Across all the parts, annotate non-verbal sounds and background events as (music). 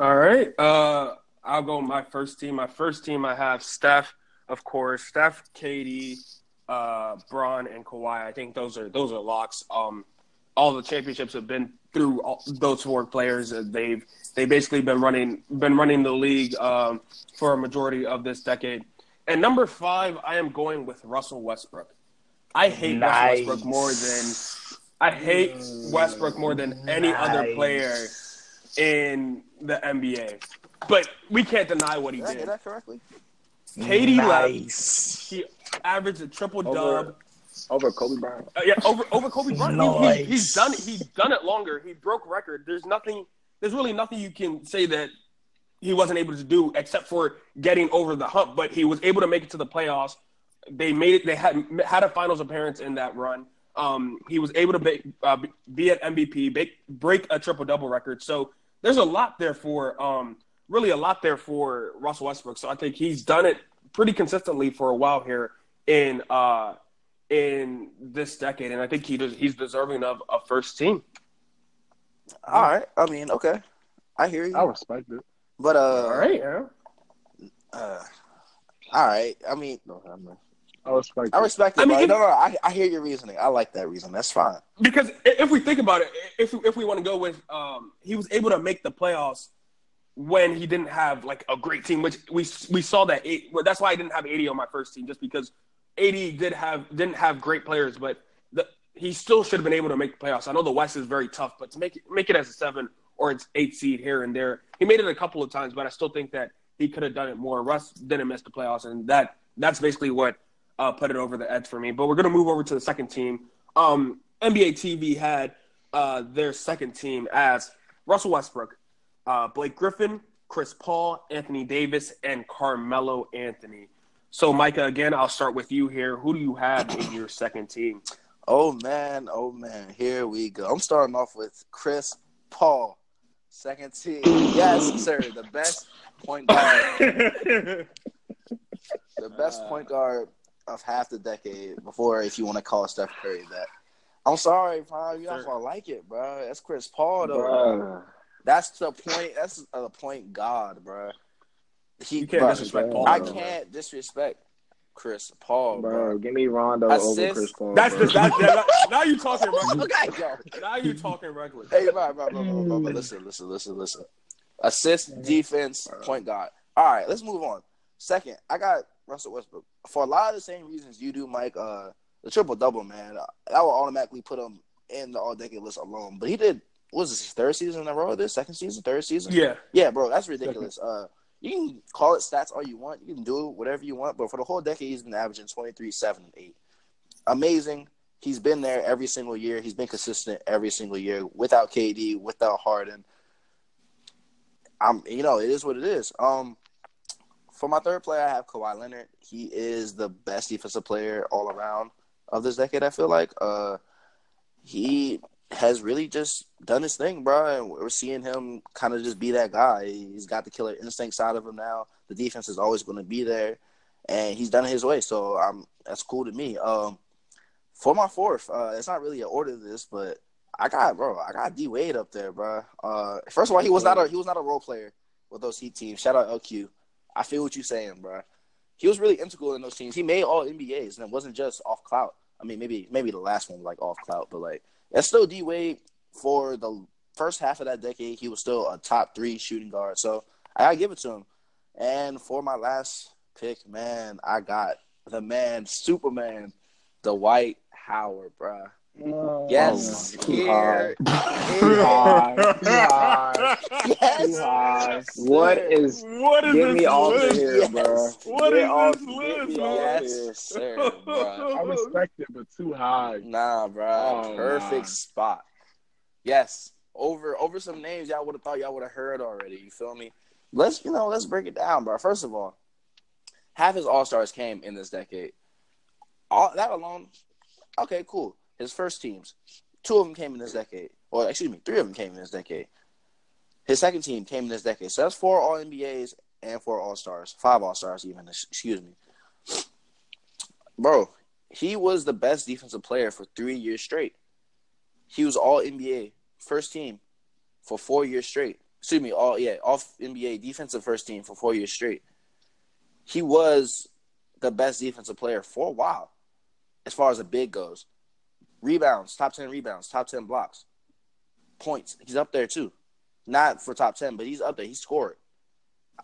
All right. Uh, I'll go my first team. My first team, I have Steph, of course. Steph, Katie, uh, Bron, and Kawhi. I think those are those are locks. Um, all the championships have been through all, those four players. They've they basically been running been running the league um, for a majority of this decade. And number five, I am going with Russell Westbrook. I hate nice. Russell Westbrook more than I hate Westbrook more than any nice. other player in the NBA. But we can't deny what he did. I get that correctly? KD nice. left. He averaged a triple dub. Over Kobe Bryant. Uh, yeah, over over Kobe Bryant. Nice. He, he, he's done it. He's done it longer. He broke record. There's nothing. There's really nothing you can say that he wasn't able to do except for getting over the hump. But he was able to make it to the playoffs. They made it. They had had a finals appearance in that run. Um, he was able to be, uh, be at MVP, break, break a triple double record. So there's a lot there for um, really a lot there for Russell Westbrook. So I think he's done it pretty consistently for a while here in uh, in this decade, and I think he does, he's deserving of a first team. All right, I mean, okay, I hear you. I respect it, but uh, all right, yeah. Uh, all right, I mean, no, I respect. I respect it. I mean, no, no, I, I hear your reasoning. I like that reason. That's fine. Because if we think about it, if if we want to go with, um, he was able to make the playoffs when he didn't have like a great team, which we we saw that. Eight, well, that's why I didn't have AD on my first team, just because AD did have didn't have great players, but the, he still should have been able to make the playoffs. I know the West is very tough, but to make it make it as a seven or it's eight seed here and there, he made it a couple of times, but I still think that he could have done it more. Russ didn't miss the playoffs, and that that's basically what uh, put it over the edge for me. But we're gonna move over to the second team. Um, NBA TV had uh, their second team as Russell Westbrook, uh, Blake Griffin, Chris Paul, Anthony Davis, and Carmelo Anthony. So, Micah, again, I'll start with you here. Who do you have in your second team? Oh man, oh man, here we go. I'm starting off with Chris Paul, second team. Yes, sir, the best point guard, (laughs) the best point guard of half the decade before, if you want to call Steph Curry that. I'm sorry, Paul, you're not gonna like it, bro. That's Chris Paul, though. Bro. That's the point. That's the point God, bro. He, you can't bro, disrespect Paul. I can't disrespect Chris Paul, bro. bro. Give me Rondo Assist. over Chris Paul. That's the that's, that, (laughs) now you talking regular. (laughs) okay, yo. Now you talking regular. Hey, bro, bro, bro, bro, bro, bro. Listen, listen, listen, listen. Assist, mm-hmm. defense, point guard. All right, let's move on. Second, I got Russell Westbrook for a lot of the same reasons you do, Mike. Uh, the triple double, man. That will automatically put him in the all decade list alone. But he did. What was this his third season in a row? This second season, third season? Yeah, yeah, bro. That's ridiculous. Uh, you can call it stats all you want. You can do whatever you want. But for the whole decade, he's been averaging 23, 7, 8. Amazing. He's been there every single year. He's been consistent every single year without KD, without Harden. I'm, you know, it is what it is. Um, for my third player, I have Kawhi Leonard. He is the best defensive player all around of this decade. I feel like uh, he has really just done his thing, bro. And we're seeing him kind of just be that guy. He's got the killer instinct side of him now. The defense is always going to be there, and he's done his way. So um, that's cool to me. Um, for my fourth, uh, it's not really an order to this, but I got bro, I got D Wade up there, bro. Uh, first of all, he was not a he was not a role player with those Heat teams. Shout out LQ. I feel what you're saying, bro. He was really integral in those teams. He made all NBAs, and it wasn't just off clout. I mean, maybe maybe the last one was like off clout, but like that's still D Wade for the first half of that decade. He was still a top three shooting guard, so I gotta give it to him. And for my last pick, man, I got the man, Superman, Dwight Howard, bruh. Oh, yes, oh, here. Too high. (laughs) Too high. Yes. What is? What is get this me off of here, yes. bro. What get is off, this list? Yes, (laughs) sir, bro. I respect it, but too high. Nah, bro. Oh, Perfect nah. spot. Yes, over over some names y'all would have thought y'all would have heard already. You feel me? Let's you know, let's break it down, bro. First of all, half his all stars came in this decade. All that alone, okay, cool his first teams, two of them came in this decade, or excuse me, three of them came in this decade. His second team came in this decade. So that's four All NBAs and four All Stars, five All Stars even. Excuse me, bro. He was the best defensive player for three years straight. He was All NBA first team for four years straight. excuse me, all yeah, off NBA defensive first team for four years straight. He was the best defensive player for a while, as far as a big goes. Rebounds, top ten rebounds, top ten blocks, points. He's up there too. Not for top ten, but he's up there. He scored.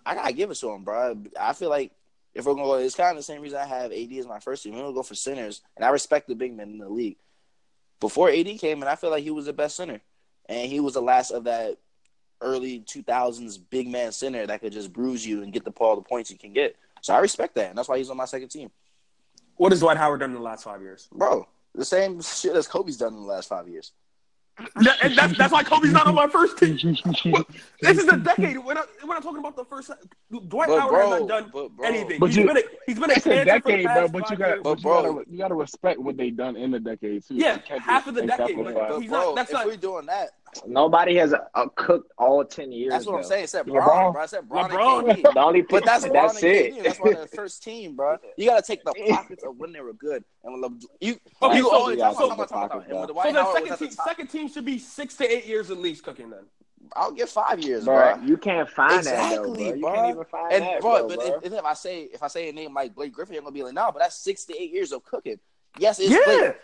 I gotta give it to him, bro. I feel like if we're gonna go, it's kind of the same reason I have AD as my first team. We're gonna go for centers, and I respect the big men in the league. Before AD came, and I feel like he was the best center, and he was the last of that early 2000s big man center that could just bruise you and get the all the points you can get. So I respect that, and that's why he's on my second team, What has Dwight Howard done in the last five years? bro. The same shit as Kobe's done in the last five years. That, and that's, that's why Kobe's not on my first team. (laughs) this is a decade. We're not, we're not talking about the first. Dwight But, Howard bro, has not done but, bro, anything. But He's you- been a, he's been a It's a cancer for the decade, bro. But you got, years. but you bro- gotta, you gotta respect what they done in the decade too. Yeah, half of the decade, but- But bro, not- that's if not- we're doing that, Nobody has uh, cooked all ten years. that's what I'm though. saying. Except LeBron. Bron, bro. I said Bron LeBron. and KD. The only But that's that's it. KD. That's why they're first team, bro. You gotta take the pockets of when they were good. And when Le- you, Okay, you so- always so- talk so- about, talk about, talk about. And when So the Howard second at the team, second team should be six to eight years at least cooking. Then I'll give five years, Bro, bro. you can't find that though, Exactly, bro. You bro. can't even find And that, bro, bro, but bro. If, if I say if I say a name like Blake Griffin, you're gonna be like, no, but that's six to eight years of cooking. Yes, it's yeah, Blake.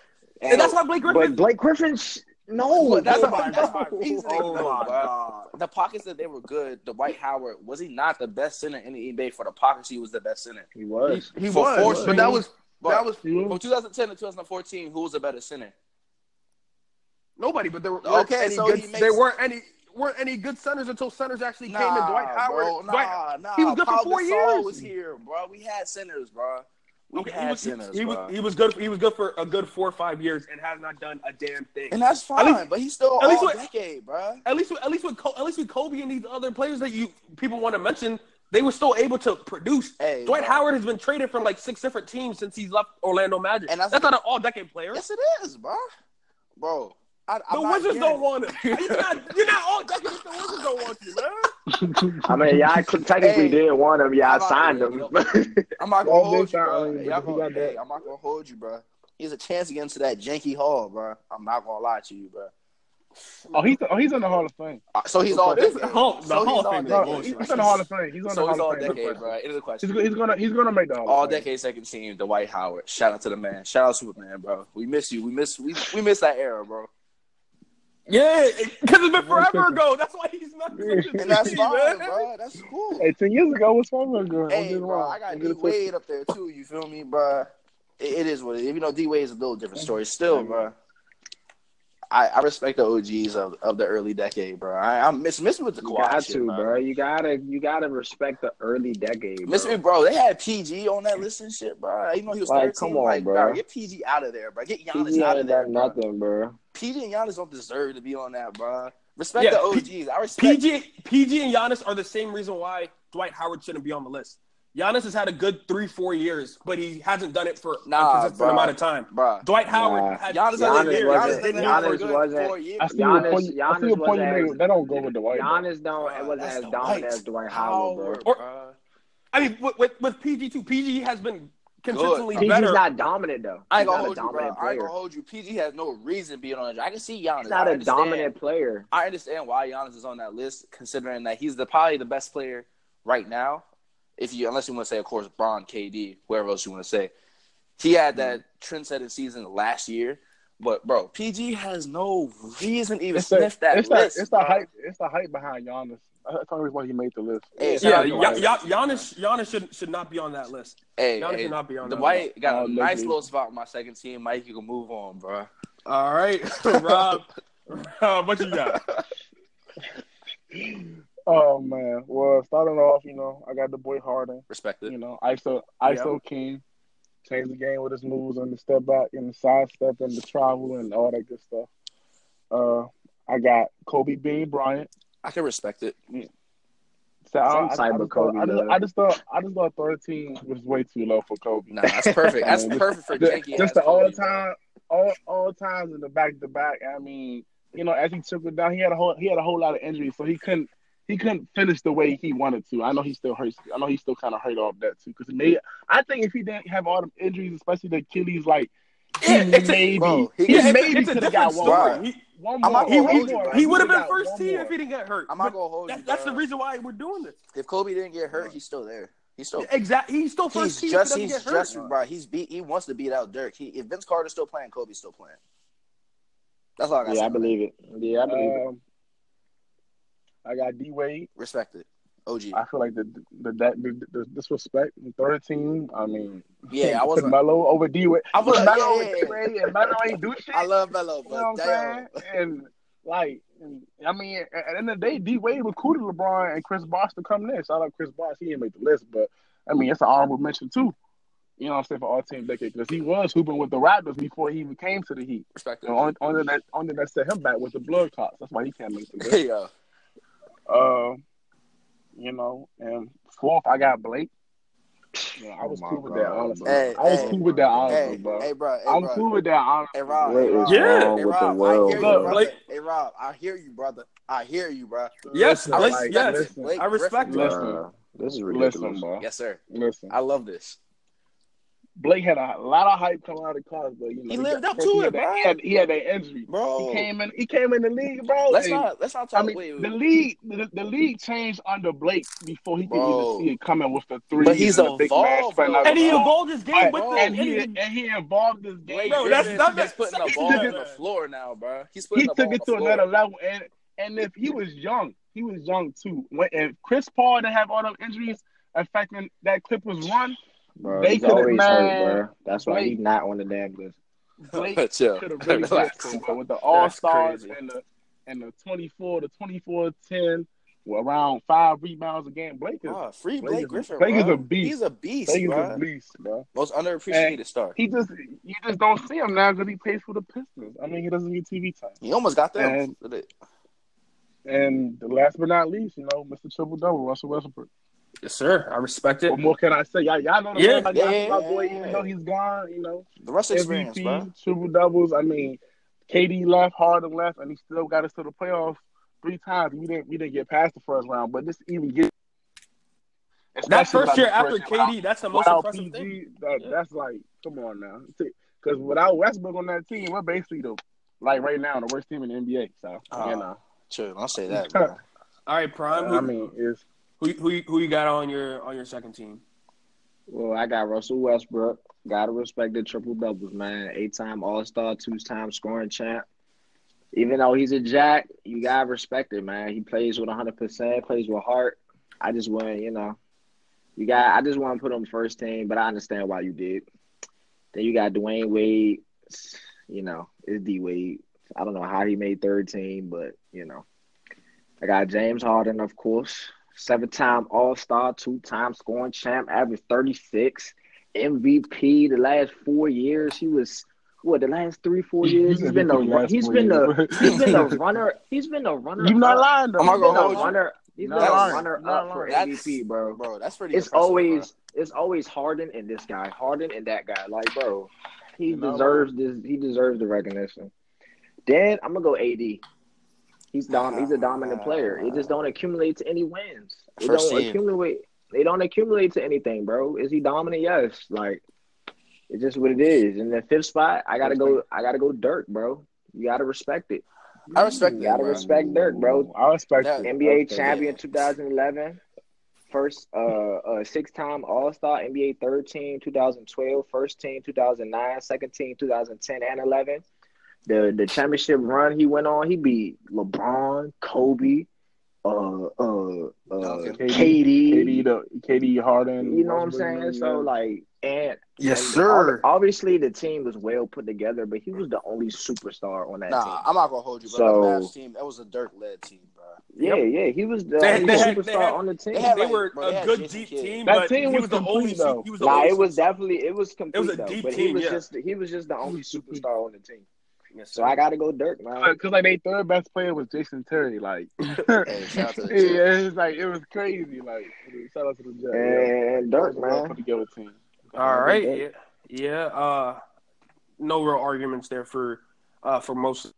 and that's why Blake Griffin. But Blake Griffin, sh- no, that's bro, my- that's oh my reasoning, Oh though, my god. The pockets that they were good. The White Howard was he not the best center in the NBA? For the pockets, he was the best center. He was. He For was, four but straight- that was But that was mm-hmm. from 2010 to 2014, who was a better center? nobody. But there were Okay, okay. Any so good, makes- there weren't any weren't any good centers until centers actually came in. Dwight Howard. bro, nah, Dwight, nah. he was good for four Gasol years. Was here, bro. We had centers, bro. He was, he, bro. was he was good. He was good for a good four or five years and has not done a damn thing. and that's fine, least- but he's still at least all with- decade, bro. at least with, at least with at least with Kobe and these other players that you people want to mention, they were still able to produce. Hey, Dwight bro. Howard has been traded from like six different teams since he's left Orlando Magic. And that's, that's- not an all decade player. Yes, it is, bro. Bro, I, the I'm Wizards don't want it. (laughs) You're not, you're not all decade if the Wizards don't want you, man. I mean, y'all technically Hey, did want him. Y'all I'm not signed gonna- him. (laughs) I'm not gonna hold you, time, bro. Y'all gonna, hey, I'm not gonna hold you, bro. He has a chance to get into that janky hall, bro. I'm not gonna lie to you, bro. Oh, he's oh he's in the Hall of Fame. Uh, So he's all This. Hall- the so Hall he's of Fame is No, he's bullshit. in the Hall of Fame. He's on So the he's Hall all of Fame. decade, bro. End of the He's, question. he's gonna he's gonna make the Hall All of Fame. decade second team, Dwight Howard. Shout out to the man. Shout out to Superman, bro. We miss you. We miss we we miss that era, bro. Yeah, because it's been forever ago. That's why he's not. And that's fine, bro. That's cool. Hey, ten years ago was fun. Good. Hey, bro, I got D Wade up there too. You feel me, bro? It, it is what it is. Even though D Wade is a little different story, still, bro. I, I respect the OGs of, of the early decade, bro. I, I'm miss miss with the You Kawhi got shit, to, bro. bro. You gotta, you gotta respect the early decade. Bro. Miss me, bro. They had PG on that list and shit, bro. Even though he was Like, 13, come on, like, bro. get PG out of there, bro. Get Giannis PG out of ain't there, bro. nothing, bro. PG and Giannis don't deserve to be on that, bro. Respect Yeah, the OGs. I respect. PG, PG and Giannis are the same reason why Dwight Howard shouldn't be on the list. Giannis has had a good three, four years, but he hasn't done it for Nah, a consistent bro. amount of time. bro. Dwight Howard Nah. had Giannis, six Giannis years. wasn't- Giannis didn't do it for Giannis good wasn't- four years. I see your Giannis- point. I see your Giannis point you made. That don't go with the white. Giannis don't. Bruh, It wasn't as the dominant as Dwight Howard, bro. Or- I mean, with, with, with PG too, PG has been consistently Good. PG's better. not dominant though. I ain't gonna a hold you, bro. dominant I ain't gonna hold you. PG has no reason being on it. I can see Giannis. He's not I a understand. dominant player. I understand why Giannis is on that list, considering that he's the probably the best player right now. If you, unless you want to say, of course, Bron, KD, whoever else you want to say, he had that mm-hmm. trend-setting season last year. But bro, PG has no reason to even It's the, sniff that it's the, list. it's the hype. It's the hype behind Giannis. That's the reason why he made the list. Hey, yeah, shout out to Ya- Dwight. Ya- Giannis, Giannis should should not be on that list. Hey, Giannis hey, should not be on the that Dwight got oh, a Oh, nice little spot on my second team. Mike, you can move on, bro. All right, (laughs) Rob, (laughs) Rob, what you got? (laughs) Oh man. Well, starting off, you know, I got the boy Harden. Respect it. You know, ISO ISO King. Changed the game with his moves and the step back and the side step and the travel and all that good stuff. Uh, I got Kobe Bean Bryant. I can respect it. So I, Some I, type I, of just Kobe thought, I, just. I just thought I just thought thirteen was way too low for Kobe. Nah, that's perfect. That's (laughs) I mean, perfect for The- (laughs) Janky. just the all time, all all times in the back to back. I mean, you know, as he took it down, he had a whole he had a whole lot of injuries, so he couldn't he couldn't finish the way he wanted to. I know he still hurts. I know he still kind of hurt off that too. Because maybe I think if he didn't have all the injuries, especially the Achilles, like Yeah, he it's a- maybe bro, he- he Yeah, it's maybe could have got one story. more. He, One more. not he, gonna one hold you, he would have been first team more. if he didn't get hurt. I'm not gonna hold that- you, That's the reason why we're doing this. If Kobe didn't get hurt, he's still there. He's still. Exactly. He's still first He's team. just. if he He's doesn't hurt. just. Bro, he's beat. He wants to beat out Dirk. He, if Vince Carter's still playing, Kobe's still playing. That's all I got. Yeah, I believe it. Yeah, I believe it. Um, I got D Wade. Respect it. OG. I feel like the the, the, the, the disrespect in third team. I mean, Yeah, I (laughs) wasn't- Melo over D Wade. I was- Melo yeah, over D. Wade, and Melo ain't do shit. I love Melo, You know what I'm damn. saying? And like, I mean, at the end of the day, D Wade recruited LeBron and Chris Bosh to come next. Shout out Chris Bosh. He didn't make the list, but I mean, it's an honorable mention too. You know what I'm saying for all team decade because he was hooping with the Raptors before he even came to the Heat. Respect only, only that only that set him back was the blood clots. That's why he can't make the (laughs) list. Yo. Uh, you know, and fourth, I got Blake. You know, I Oh was my cool with God, that, honestly. Hey, I was hey, cool with that, honestly, Hey, bro. hey, bro. Hey, I'm bro. cool with that, honestly. Hey, Rob. What Hey, Rob. Yeah. wrong Hey, with the Rob. I hear you, brother. Blake- Hey, Rob. I hear you, brother. I hear you, bro. Yes, Listen, Blake, like, yes. Blake I respect Griffin, it. Listen. This is listen, ridiculous. bro. Yes, sir. Listen. I love this. Blake had a lot of hype coming out of college, but you know He lived got- up to he it, had bro. He had, he had that injury. Bro. He came in. He came in the league, bro. Let's and- not let's not talk. I mean, wait, the league, the, the league changed under Blake before he could even see it coming with the three. But he's and the big man evolved, spreading And the he ball. evolved his game But- with bro, them. and he And and he involved his game. Blake Bro, that's- Griffin that's- is putting the that's- ball on the floor now, bro. He's he putting the ball He took it to another level. And and if he was young, he was young too. When and Chris Paul didn't have all those injuries affecting that Clippers run, Bro, They could've, always man, hurt, bro. That's why he's not on the damn list. (laughs) Blake could have (laughs) really Relax. fixed him. But with the All Stars and the and the 24 to 24 10 around five rebounds a game, Blake is Bro, free Blake Blake is- Griffin. Blake is a beast. He's a beast, Blake is bro. a beast, bro. Most underappreciated star. He just you just don't see him now because he plays for the Pistons. I mean, he doesn't get TV time. He almost got them. And- Look at it. And the last but not least, you know, Mr. Triple Double, Russell Westbrook. Yes, sir. I respect it. What more can I say? Y'all, y'all know the Yeah, man. Like, yeah, yeah, my boy, yeah. even though he's gone, you know, The rest experience, MVP, bro. triple doubles. I mean, KD left, Harden left, and he still got us to the playoffs three times. We didn't we didn't get past the first round, but this even get That especially first year after the first KD, that's the most without impressive PG, thing. that, Yeah. that's like, come on now, because without Westbrook on that team, we're basically the like right now the worst team in the NBA. So Oh, you know, Chill. I'll say that. (laughs) All right, Prime. Who, I mean, it's who, who, you- got on your on your second team? Well, I got Russell Westbrook. Gotta respect the triple doubles, man. Eight time All Star, two time scoring champ. Even though he's a jack, you gotta respect it, man. He plays with hundred percent, plays with heart. I just want, you know, you got. I just want to put him first team, but I understand why you did. Then you got Dwyane Wade. You know, it's D Wade. I don't know how he made third team, but you know, I got James Harden, of course. Seven time All Star, two time scoring champ, average 36, MVP the last four years. He was what the last three, four years? He's been the Last he's four been the (laughs) he's been the (laughs) runner. He's been the runner. You're not up. lying though. I'm not He's gonna been hold the you. runner. He's Not been lying. a runner Not up for lying. MVP, bro. Bro, that's pretty. It's impressive, always it's always Harden and this guy, Harden and that guy. Like, bro, he You're deserves this. He deserves the recognition. Then I'm gonna go AD. He's dom. He's a dominant player. He just don't accumulate to any wins. It First don't team. accumulate. They don't accumulate to anything, bro. Is he dominant? Yes. Like, it's just what it is. In the fifth spot, I gotta go. I gotta go Dirk, bro. You gotta respect it. I respect You gotta respect Dirk, bro. I respect That- it. NBA it. champion 2011, first uh, uh six time All Star, NBA third team 2012, first team 2009, second team 2010 and 11. The the championship run he went on, he beat LeBron, Kobe, uh uh uh Duncan. KD. KD, the KD Harden. You know what I'm saying? yeah. So like, and Yes, and sir. Obviously, the team was well put together, but he was the only superstar on that Nah, team. I'm not gonna hold you, but So- the Mavs team, that was a Dirk led team, bro. Yeah, yeah, he was the They- only they had- superstar they had- on the team. they had They were bro, a had good Jason deep Kidd. team, That but team was was the complete, only. though. He was the Nah, only it was definitely it was complete It was a though, deep but he was yeah. just he was just the only superstar on the team. Yes, So I got to go Dirk, man. Because like their third best player was Jason Terry. Like, Hey, (laughs) shout out to the yeah, Jets. it's like it was crazy. Like, shout out to the Jets. yeah. And Dirk, Well man. put together team. All right. Yeah. Yeah. Uh, no real arguments there for uh, for most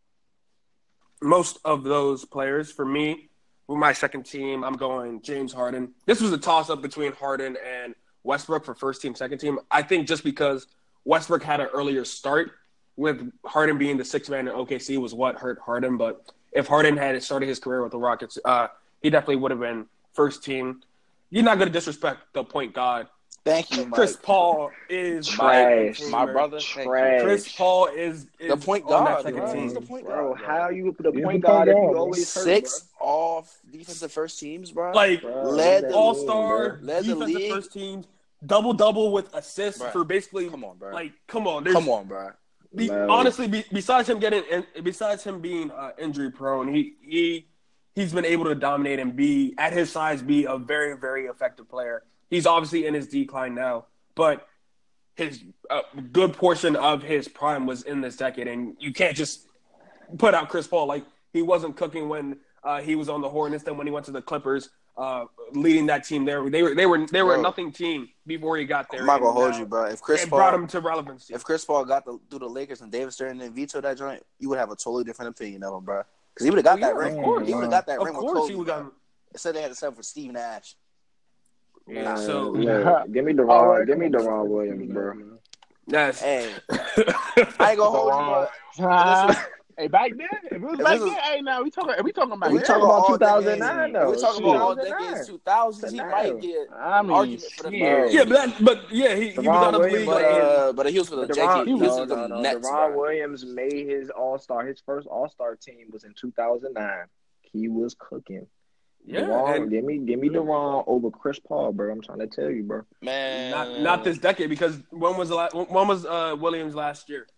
most of those players. For me, with my second team, I'm going James Harden. This was a toss up between Harden and Westbrook for first team, second team. I think just because Westbrook had an earlier start, with Harden being the sixth man in OKC was what hurt Harden. But if Harden had started his career with the Rockets, uh, he definitely would have been first team. You're not going to disrespect the point guard. Thank you, Mike. Chris Paul is Trash. my brother. Trash. Chris Paul is, is The point on that guard, second bro. team. The point Bro, guard. how you put the He's point the point guard if you bro. always hurt, Six off defensive first teams, bro. Like bro? Led the all star Led the defensive league. first teams, double double with assists Bruh. for basically Come on, bro. like come on, Come on, bro. Be, honestly, be, besides him getting, in, besides him being uh, injury prone, he he he's been able to dominate and be at his size, be a very very effective player. He's obviously in his decline now, but his uh, good portion of his prime was in this decade, and you can't just put out Chris Paul like he wasn't cooking when uh, he was on the Hornets. Then when he went to the Clippers, uh, leading that team there, they were they were they were a nothing team before he got there. I'm not gonna And, hold uh, you, bro. If Chris it Paul brought him to relevancy. if Chris Paul got the, through the Lakers and David Stern and vetoed that joint, you would have a totally different opinion of him, bro. Because he would have got that yeah, ring. of course. He would have got that of ring with course, he would bro. got. Instead, they had to settle for Steve Nash. Yeah, So- look, (laughs) give me All Deron, right, give me come on. Deron Williams, bro. Yes. Hey, (laughs) I ain't gonna hold you, bro. Hey, back then, if it was back then, hey, now we talking, if we talking about we talking about about 2009 decades. though. We talking about all 2009. decades, two thousands. He might get I mean, argument for the shit. Yeah, but but yeah, he, he was Deron out of the league. But uh, but he was for the But Jake. Deron, He was no, with the no, no. Nets. Deron. Williams made his All Star. His first All Star team was in 2009. He was cooking. yeah, Deron, and give me, give me Deron over Chris Paul, bro. I'm trying to tell you, bro. Man, not not this decade because when was the last, when was uh, Williams last year?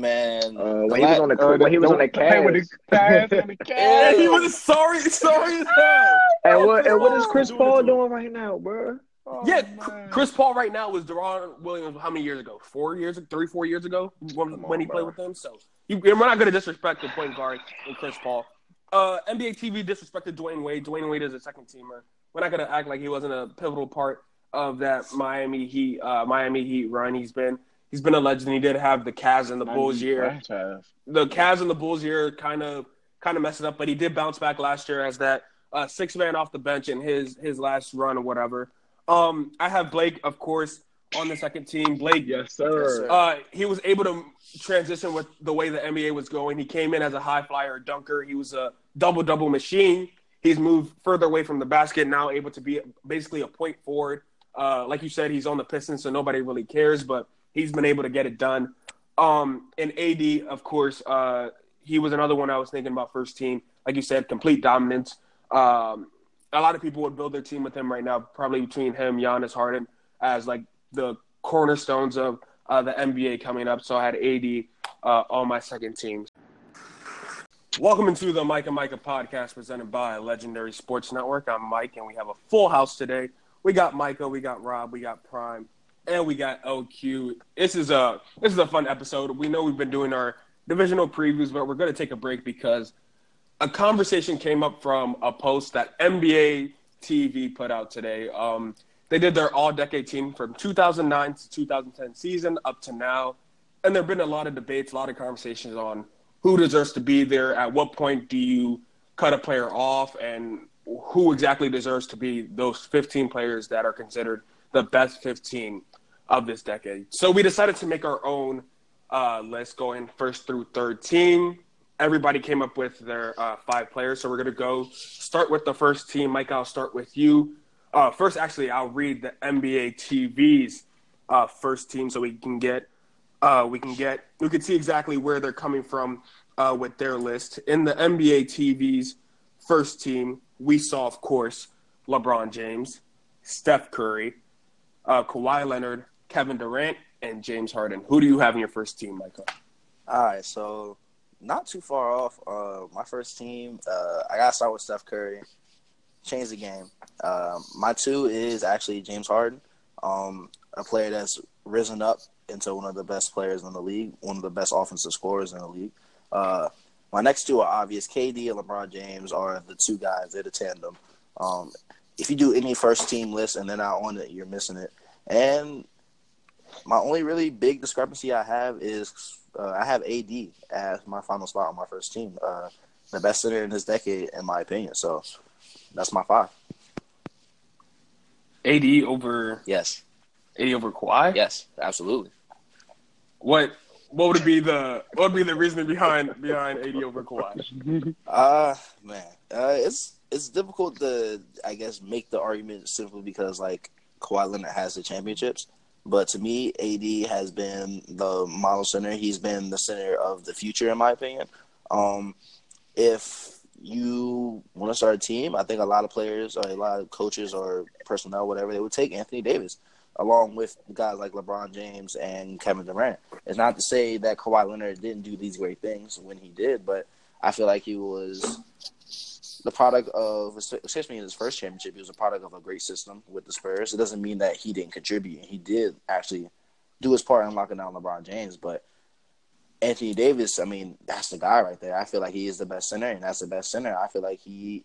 Man. Uh, when he was on the Uh, when he was on the hey, with Cavs. the Cavs, with the Yeah, he was sorry, sorry as hell. (laughs) And what and what is Chris doing Paul it to him. doing right now, bro? Oh, Yeah, man. Chris Paul right now was Deron Williams. How many years ago? Four years, three, four years ago when, Come when he on, played with them. So you, we're not going to disrespect the point guard and Chris Paul. Uh, NBA TV disrespected Dwyane Wade. Dwyane Wade is a second teamer. We're not going to act like he wasn't a pivotal part of that Miami Heat uh, Miami Heat run. He's been he's been a legend. He did have the Cavs and the Bulls year Franchise. the Cavs and the Bulls year kind of kind of messed it up, but he did bounce back last year as that uh, six man off the bench in his his last run or whatever. Um, I have Blake, of course, on the second team. Blake, Yes, sir. Yes, sir. uh, he was able to transition with the way the NBA was going. He came in as a high flyer dunker. He was a double double machine. He's moved further away from the basket now, able to be basically a point forward. Uh, like you said, he's on the Pistons, so nobody really cares, but he's been able to get it done. Um, and AD, of course, uh, he was another one I was thinking about first team. Like you said, complete dominance. Um, a lot of people would build their team with him right now, probably between him, Giannis, Harden, as like the cornerstones of uh, the NBA coming up. So I had AD uh, on my second team. Welcome into the Mike and Micah podcast presented by Legendary Sports Network. I'm Mike, and we have a full house today. We got Micah, we got Rob, we got Prime, and we got OQ. This is a this is a fun episode. We know we've been doing our divisional previews, but we're going to take a break because a conversation came up from a post that NBA TV put out today. Um, they did their all-decade team from 2009 to 2010 season up to now, and there've been a lot of debates, a lot of conversations on who deserves to be there. At what point do you cut a player off, and who exactly deserves to be those 15 players that are considered the best 15 of this decade? So we decided to make our own uh, list going first through third team. Everybody came up with their uh, five players, so we're gonna go start with the first team. Mike, I'll start with you. Uh, first, actually, I'll read the NBA TV's uh, first team, so we can get uh, we can get we can see exactly where they're coming from uh, with their list. In the NBA TV's first team, we saw, of course, LeBron James, Steph Curry, uh, Kawhi Leonard, Kevin Durant, and James Harden. Who do you have in your first team, Michael? All right, so not too far off. Uh, my first team, uh, I gotta start with Steph Curry. Change the game. Um, my two is actually James Harden, um, a player that's risen up into one of the best players in the league, one of the best offensive scorers in the league. Uh, my next two are obvious. KD and LeBron James are the two guys. They're the tandem. Um, if you do any first team list and they're not on it, you're missing it. And my only really big discrepancy I have is uh, I have AD as my final spot on my first team. Uh, the best center in this decade, in my opinion. So that's my five. AD over Yes, AD over Kawhi. yes, absolutely. What what would be the what would be the reasoning behind behind AD over Kawhi? (laughs) Uh man, uh, it's it's difficult to I guess make the argument simply because like Kawhi Leonard has the championships, but to me, AD has been the model center. He's been the center of the future, in my opinion. Um, if you want to start a team, I think a lot of players a lot of coaches or personnel, whatever, they would take Anthony Davis along with guys like LeBron James and Kevin Durant. It's not to say that Kawhi Leonard didn't do these great things when he did, but I feel like he was the product of, especially in his first championship, he was a product of a great system with the Spurs. It doesn't mean that he didn't contribute. He did actually do his part in locking down LeBron James, but Anthony Davis, I mean, that's the guy right there. I feel like he is the best center, and that's the best center. I feel like he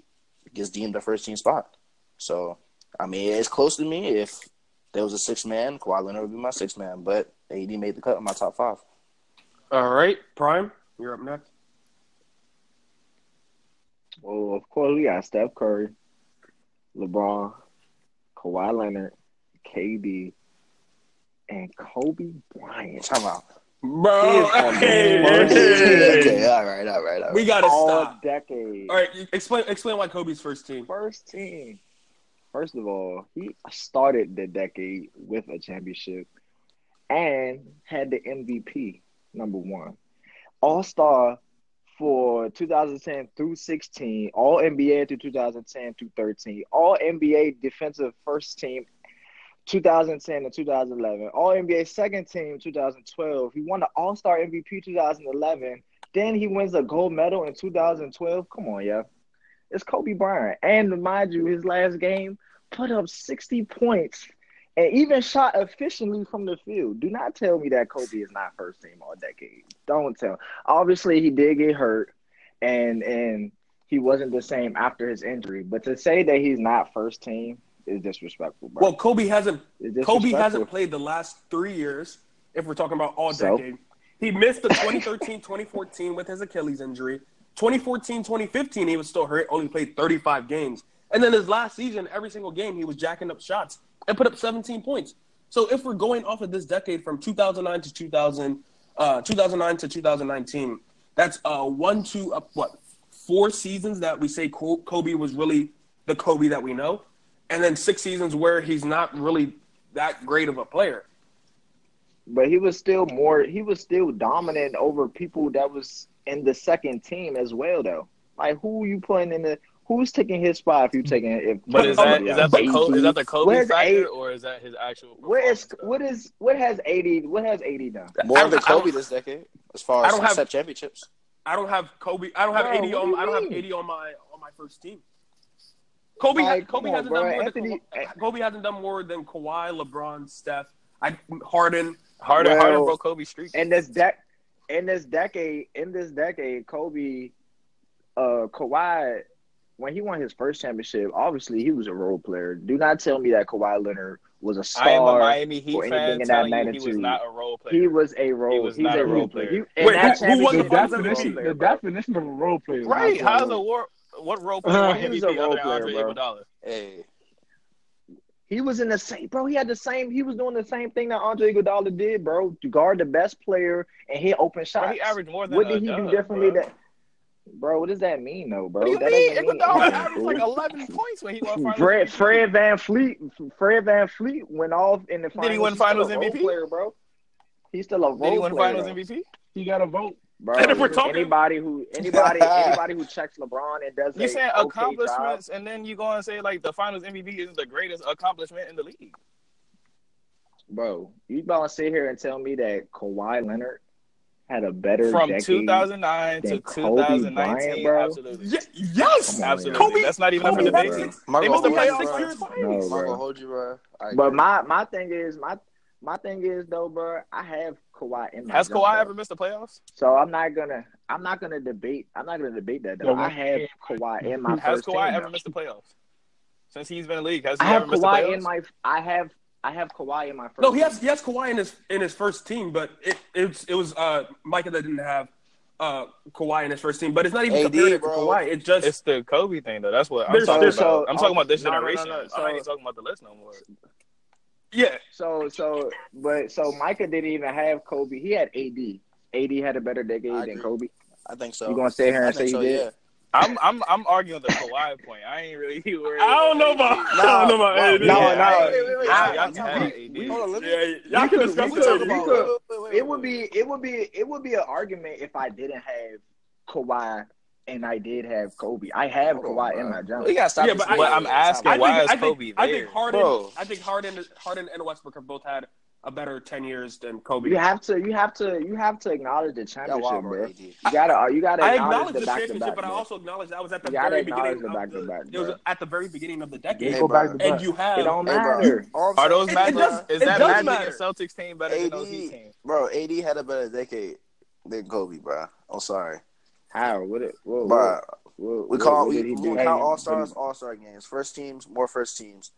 gets deemed the first team spot. So, I mean, it's close to me. If there was a six man, Kawhi Leonard would be my six man, but AD made the cut in my top five. All right, Prime, you're up next. Well, of course, we got Steph Curry, LeBron, Kawhi Leonard, KD, and Kobe Bryant. Time out. Bro, He hey, is on the hey. okay, all right, all right, all right. we gotta All stop. decade. All right, explain explain why Kobe's first team. First team. First of all, he started the decade with a championship and had the MVP, number one. All star for 2010 through 16, all NBA through 2010 through 13, all NBA defensive first team 2010 and 2011, all NBA second team 2012. He won the All Star MVP 2011. Then he wins a gold medal in 2012. Come on, yeah. It's Kobe Bryant. And mind you, his last game put up 60 points and even shot efficiently from the field. Do not tell me that Kobe is not first team all decade. Don't tell. Obviously, he did get hurt and and he wasn't the same after his injury. But to say that he's not first team is disrespectful, bro. Well, Kobe hasn't Kobe hasn't played the last three years. If we're talking about all So? decade, he missed the 2013 2014 with his Achilles injury. 2014 2015, he was still hurt, only played 35 games. And then his last season, every single game, he was jacking up shots and put up 17 points. So if we're going off of this decade from 2009 to 2000, uh, 2009 to 2019, that's uh, one, two, uh, what, four seasons that we say Ko- Kobe was really the Kobe that we know, and then six seasons where he's not really that great of a player. but he was still more he was still dominant over people that was in the second team as well though. Like who you putting in the who's taking his spot if you're taking if But is that is that the Kobe, is that the Kobe Where's factor A- or is that his actual? Where is what is what has AD what has AD done? More I than don't- I don't- Kobe this decade, as far as I as don't have- set championships. I don't have Kobe. I don't have Bro, AD on. do I don't have mean? AD on my on my first team. Kobe. Like, Kobe on, hasn't bro. done more Anthony- than Ka- Kobe hasn't done more than Kawhi, LeBron, Steph, I, Harden. Harden Well, Harden broke Kobe's streak. In this dec in this decade in this decade, Kobe uh Kawhi when he won his first championship, obviously he was a role player. Do not tell me that Kawhi Leonard was a I am a star. Miami Heat or anything fan. in that Telling you he was not a role player. He was a role. He was he's not a a role role player. player. He, Wait, that who- who won The the championship, finals was a role definition, player, the bro. definition of a role player. right. not How's playing a war? What role (laughs) player won He was a role player, Andre bro. Hey, He was in the same, bro. He had the same. He was doing the same thing that Andre Iguodala did, bro. To guard the best player and hit open shots. Bro, he averaged more than What a did he do differently? bro. That, bro. What does that mean, though, bro? What do you that mean? doesn't mean Iguodala averaged like 11 points when he won Finals Fred, Fred VanVleet, Fred VanVleet went off in the finals. he win Finals a role MVP? Player, bro. He's still a role Did he win player, Finals though. MVP? He got a vote. Bro, And if we're talking- anybody who anybody (laughs) anybody who checks LeBron and does You a saying okay accomplishments, and then you go and say like the Finals MVP is the greatest accomplishment in the league. bro, you gonna sit here and tell me that Kawhi Leonard had a better From decade 2009 to Kobe 2019, Bryant, bro? absolutely, Ye- yes, on, absolutely. Kobe- That's not even Kobe up for had debate. six- I'm They gonna missed the hold Kobe you, had six playoffs. bro. years No, I'm finals. gonna bro. hold you, bro. I But agree. my my thing is my my thing is though, bro. I have Kawhi in my Has jump, Kawhi bro. ever missed the playoffs? So I'm not gonna I'm not gonna debate I'm not gonna debate that though. Yeah, I have Kawhi in my Has first Kawhi team, ever though. missed the playoffs? Since he's been in the league, has I he have ever missed the Kawhi playoffs? in my I have I have Kawhi in my first. No, he has team. he has Kawhi in his in his first team, but it it's, it was uh Micah that didn't have uh Kawhi in his first team. But it's not even AD, comparing it to. Kawhi. It just It's the Kobe thing though. That's what I'm There's- talking there's- about. so- I'm talking about this no, no, no, generation. no, I so- ain't talking about the list no more. yeah. So so but so Micah didn't even have Kobe. He had AD. AD had a better decade I than agree. Kobe? I think so. You gonna sit here I and say think he did? yeah. I'm I'm I'm arguing the Kawhi point. I ain't really (laughs) worried. I don't know about. I don't know about AD. No, no. On, y'all We can discuss we it. It would be it would be it would be an argument if I didn't have Kawhi and I did have Kobe. I have Hold Kawhi bro. in my jump. We gotta stop. Yeah, this but I- But I'm asking, I why think, is I think, Kobe I think Harden. Bro. I think Harden, Harden and Westbrook have both had a better ten years than Kobe. You have to you have to you have to acknowledge the Yeah, championship, wow, bro. bro, You gotta you gotta I acknowledge acknowledge the the back to championship, back. but I also acknowledge that was at the You very beginning the of the. back-to-back, It was at the very beginning of the decade, Hey, bro. and back. you have it don't matter. All I'm Are those saying It- it does- is that does Magic matter. and Celtics team better than those Heat AD, bro, AD had a better decade than Kobe, bro. I'm sorry, How? What it what, bro. what, what, We call what we, we count all stars, all star games, first teams, more first teams.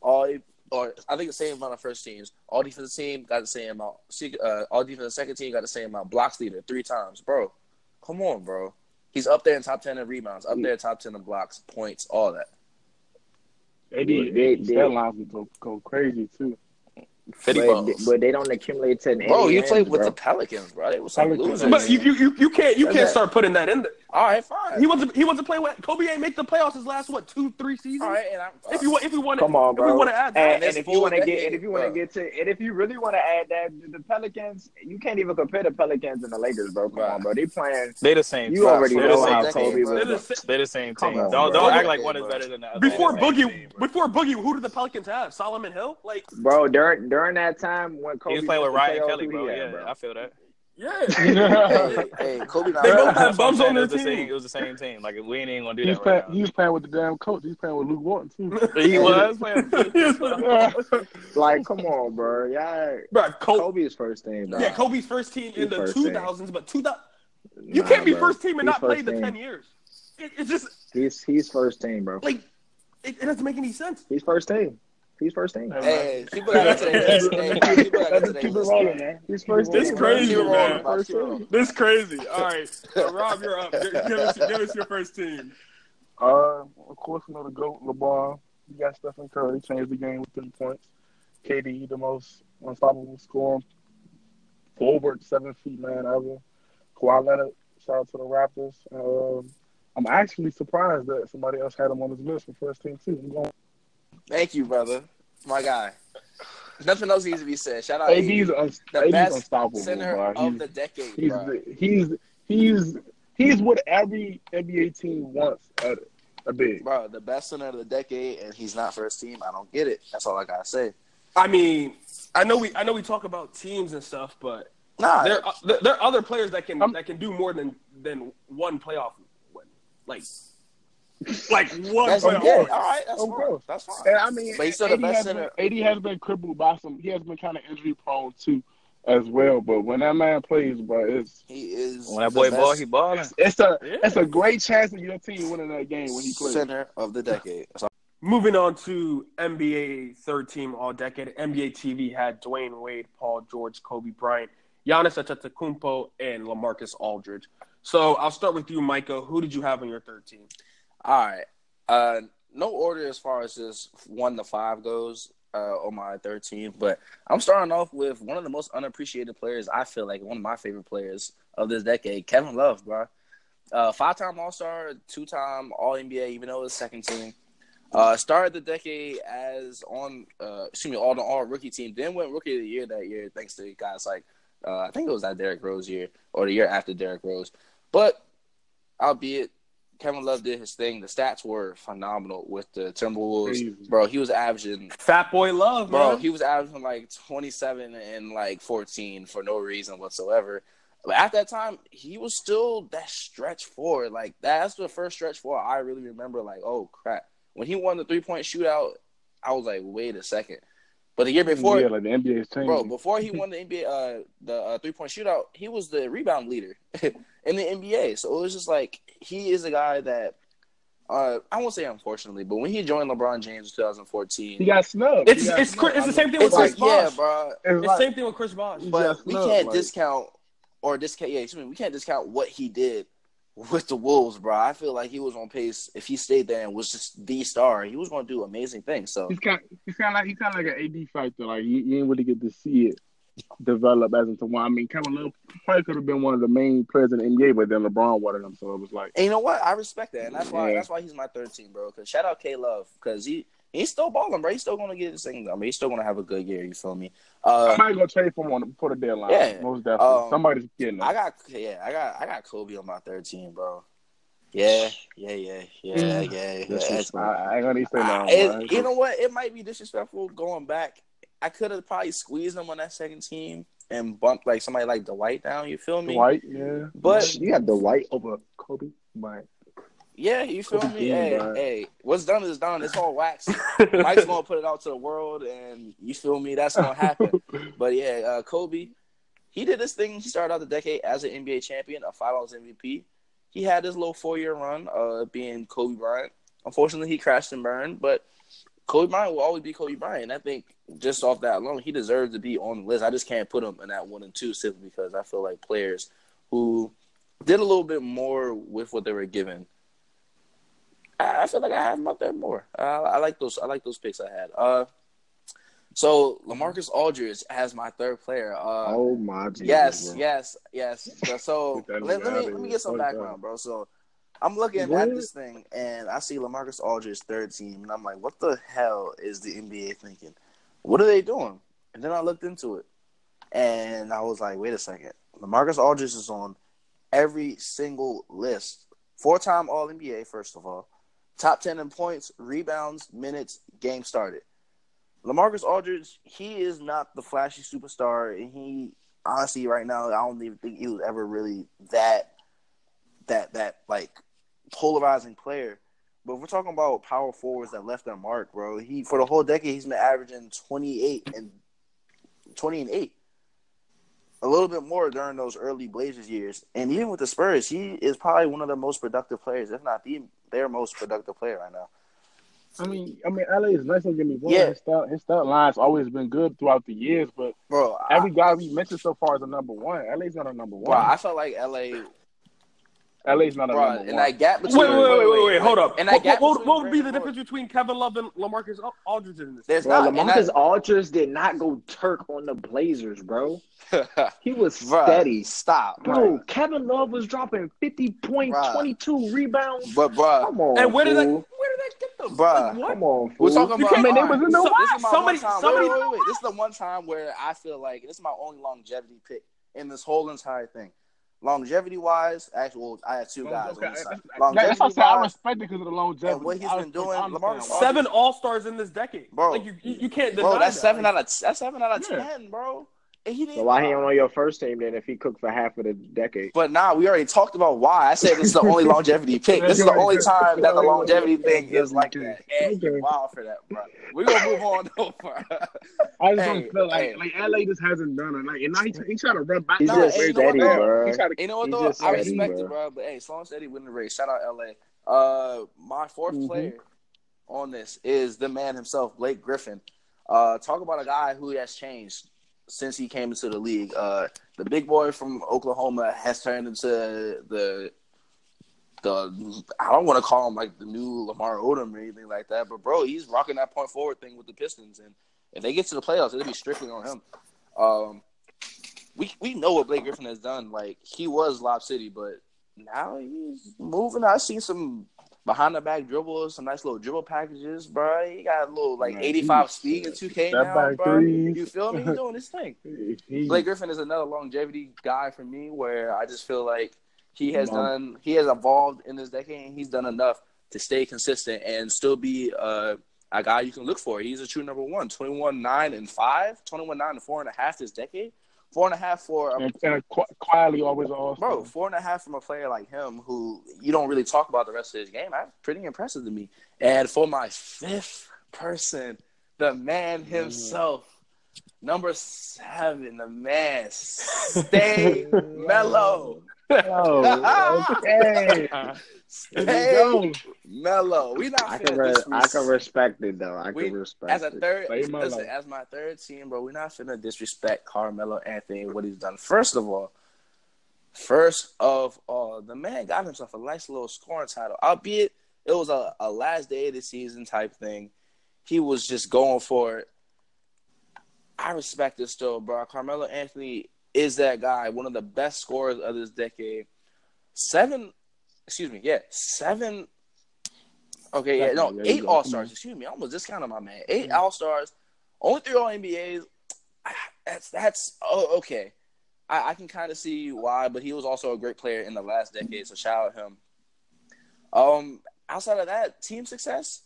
All or I think the same amount of first teams. All defensive team got the same amount. Uh, all defensive second team got the same amount. Blocks leader three times, bro. Come on, bro. He's up there in top ten in rebounds, up there in top ten in blocks, points, all that. AD, They- they- stat lines would go, go crazy too. But, but they don't accumulate to any Bro, he wins, played with bro. the Pelicans, bro. They was some Pelicans. losers. But you, you, you, you can't you can't start putting that in there. All right, fine. He wasn't he wasn't playing with Kobe. Ain't make the playoffs his last what two three seasons. all right, and I'm, If you want if we want Come on, bro. if we bro. want to add that, And, And and if you want to get, and if you want to get to, and if you really want to add that, the Pelicans, you can't even compare the Pelicans and the Lakers, bro. Come Right. on, bro. They playing. They the same. You team. already They're know the how Kobe was. They're bro. the They're the same team. on, don't don't act like one is better than the other. before the Boogie team, before Boogie, who did the Pelicans have? Solomon Hill, like Bro, during during that time when He Kobe was playing with Ryan Kelly, bro. Yeah, I feel that. Yeah. (laughs) hey, hey, Kobe They both bad. had That's bums on It their was the same. team. It was the same team. Like we ain't even gonna do He was, that playing, right he was playing with the damn coach. He was playing with Luke Walton too. (laughs) He was playing. (laughs) Like, come on, bro. Yeah, Bro, Kobe, Kobe's first team, bro. yeah, Kobe's first team in the two thousands, team. but two thousand you Nah, can't be bro. first team and He's not play first the ten years. It, it's just He's he's first team, bro. like it, it doesn't make any sense. He's first team. He's first team. Hey, people got to today. Hey, (laughs) people got to Let's keep it rolling, man. He's first It's team. crazy, bro. man. First Keep it rolling. This crazy. All right, so Rob, you're up. Give give us give us your first team. Uh, of course, you know the goat LeBron. You got Stephen Curry changed the game with three points. KD, the most unstoppable scorer, forward, seven feet man ever. Kawhi Leonard, shout out to the Raptors. Um, I'm actually surprised that somebody else had him on his list for first team too. I'm going Thank you, brother. My guy. Nothing else needs to be said. Shout out AD's, AD, un- the AD's best unstoppable, center bro. of He's, the decade, he's, bro. he's he's he's what every NBA team wants at a big. Bro, the best center of the decade, and he's not first team. I don't get it. That's all I gotta say. I mean, I know we I know we talk about teams and stuff, but Nah, there uh, there, there are other players that can I'm- that can do more than than one playoff win. Like like what? that's playoff yeah, win. all right. That's Of fine. That's fine. And I mean, But he's still the AD best has center. Been, AD has been crippled by some. He has been kind of injury prone too, as well. But when that man plays, bro, it's He is When that boy best ball, he balling. it's a Yeah. it's a great chance of your team winning that game when he plays. center of the decade. So, (laughs) Moving on to NBA third team all decade. NBA TV had Dwyane Wade, Paul George, Kobe Bryant, Giannis Antetokounmpo, and LaMarcus Aldridge. So I'll start with you, Micah. Who did you have on your third team? All right. Uh, no order as far as just one to five goes uh, on my 13, but I'm starting off with one of the most unappreciated players. I feel like one of my favorite players of this decade, Kevin Love, bro. Uh, five-time All-Star, two-time All-NBA, even though it was second team. Uh, started the decade as on, uh, excuse me, all the All Rookie team. Then went Rookie of the Year that year, thanks to guys like, uh, I think it was that Derrick Rose year or the year after Derrick Rose. But albeit Kevin Love did his thing, the stats were phenomenal with the Timberwolves. Crazy. Bro, he was averaging Fat Boy Love, Bro, man. he was averaging like 27 and like 14 for no reason whatsoever. But at that time, he was still that stretch forward. Like that's the first stretch forward I really remember. Like, oh crap! When he won the three point shootout, I was like, wait a second. But the year before, yeah, like the NBA is changing. bro, before he won the NBA, uh, the uh, three point shootout, he was the rebound leader (laughs) in the NBA. So it was just like he is a guy that. Uh, I won't say unfortunately, but when he joined LeBron James in 2014, he got snubbed. It's He got it's snubbed. it's the same thing with Chris like, Bosh. yeah, bro. It's It's the like, same thing with Chris Bosh. But just we snubbed, can't like- discount or discount. Yeah, excuse me. We can't discount what he did with the Wolves, bro. I feel like he was on pace. If he stayed there and was just the star, he was going to do amazing things. So he's kind he's kind of like he's kind of like an AD factor. Like you, you ain't really get to see it develop as into one. I mean, Kevin Love probably could have been one of the main players in the NBA, but then LeBron wanted him, so it was like, And you know what? I respect that, and that's why Yeah. that's why he's my third team, bro. Because shout out K Love, because he he's still balling, bro. He's still gonna get his thing done. But he's still gonna have a good year. You feel me? Uh, somebody's gonna trade for him on before the deadline. Yeah. most definitely. Um, Somebody's getting him. I got yeah, I got I got Kobe on my third team, bro. Yeah, yeah, yeah, yeah, yeah. (laughs) yeah. I, I ain't gonna say I- no. you know what? It might be disrespectful going back. I could have probably squeezed him on that second team and bumped like somebody like Dwight down. You feel me? Dwight, yeah, But you got the white over Kobe, but yeah, you feel Kobe me? Bean, Hey, hey, what's done is done. It's all wax. (laughs) Mike's gonna put it out to the world, and you feel me? That's gonna happen. (laughs) But yeah, uh, Kobe, he did this thing. He started out the decade as an NBA champion, a Finals MVP. He had his little four year run, uh, being Kobe Bryant. Unfortunately, he crashed and burned, but Kobe Bryant will always be Kobe Bryant. I think just off that alone, he deserves to be on the list. I just can't put him in that one and two simply because I feel like players who did a little bit more with what they were given. I, I feel like I have him up there more. I, I like those. I like those picks I had. Uh, so LaMarcus Aldridge as my third player. Uh, oh my Jesus, yes, bro. yes, yes. (laughs) So, let, let me let me get some background, bro. So I'm looking What? at this thing and I see LaMarcus Aldridge third team, and I'm like, what the hell is the NBA thinking? What are they doing? And then I looked into it, and I was like, wait a second. LaMarcus Aldridge is on every single list. Four time All NBA, first of all. Top 10 in points, rebounds, minutes, game started. LaMarcus Aldridge, he is not the flashy superstar, and he honestly right now, I don't even think he was ever really that that that like polarizing player. But if we're talking about power forwards that left their mark, bro. He for the whole decade he's been averaging twenty eight and twenty and eight. A little bit more during those early Blazers years. And even with the Spurs, he is probably one of the most productive players, if not the their most productive player right now. I mean, I mean, LA is nice. Don't get me wrong. Yeah. His stat, his stat line's always been good throughout the years, but Bro, I, every guy we mentioned so far is a number one. LA's not a number one. bro, I felt like LA LA's not a bro, number and one. that gap between wait, wait, wait, wait, wait, hold up. And What, that gap what, what would be the Brandon difference between Kevin Love and LaMarcus Al- Aldridge in this? There's Bro, not. and LaMarcus Aldridge did not go Turk on the Blazers, bro. (laughs) He was Bruh, steady. Stop, Bro, Kevin Love was dropping 50 point, Bruh. 22 rebounds. But bro, Come on, And where did that? Where did that get them? Bruh. Like, what? Come on, fool. We're talking You about. I mean, they was in the so, this is my Somebody- one time. somebody- wait, wait, wait. This is the one time where I feel like this is my only longevity pick in this whole entire thing. Longevity wise, actually, I had two guys. Okay, on this side. that's, that's what I Longevity said. I respect it because of the longevity. And what he's I been respect- doing, I understand Seven All Stars in this decade, Bro. Like you, you, you can't deny bro, that's that. seven Like, out of that's seven out of Yeah. ten, bro. And he didn't. So why he ain't on your first team then if he cooked for half of the decade? But nah, we already talked about why. I said this is the only (laughs) longevity pick. This is the only time that the longevity thing is like that. And you Okay. wild for that, bro. We're gonna move on (laughs) over. I just Hey, don't feel like hey. like LA just hasn't done it. Like and now he he trying to run back. He's Nah, to just and the you know steady, bro. He to You know what though? just I respect bro. it, bro. But hey, Sloan Steady winning the race. Shout out LA. Uh, my 4th Mhm. player on this is the man himself, Blake Griffin. Uh, talk about a guy who has changed since he came into the league. Uh, the big boy from Oklahoma has turned into the the I don't want to call him like the new Lamar Odom or anything like that, but bro, he's rocking that point forward thing with the Pistons, and if they get to the playoffs, it'll be strictly on him. Um, we we know what Blake Griffin has done. Like he was Lob City, but now he's moving. I've seen some behind the back dribbles, some nice little dribble packages, bro. He got a little like eighty five speed in two K now, bro. threes. You feel me? He's doing this thing. (laughs) Blake Griffin is another longevity guy for me, where I just feel like he has Mom. done, he has evolved in this decade, and he's done enough to stay consistent and still be uh, a guy you can look for. He's a true number one, 21, 9, and 5, 21, 9, and 4 and a half this decade. Four and a half for a and, qu- quietly always all Bro, four and a half from a player like him who you don't really talk about the rest of his game. That's pretty impressive to me. And for my fifth person, the man mm-hmm. himself, number seven, the man, (laughs) stay mellow. Oh, okay. (laughs) Stay There you go. mellow. We not I can, re- disres- I can respect it though. I We- can respect as a third, Stay mellow. listen, as my third team, bro, we're not finna disrespect Carmelo Anthony what he's done. First of all, first of all, the man got himself a nice little scoring title, albeit it was a, a last day of the season type thing. He was just going for it. I respect this still, bro. Carmelo Anthony is that guy, one of the best scorers of this decade. Seven, excuse me, yeah, seven. Okay, yeah, no, eight. All Stars. Excuse me, I almost discounted my man. Eight All Stars, only three All NBAs. That's that's oh okay. I, I can kind of see why, but he was also a great player in the last decade. So shout out him. Um, outside of that, team success,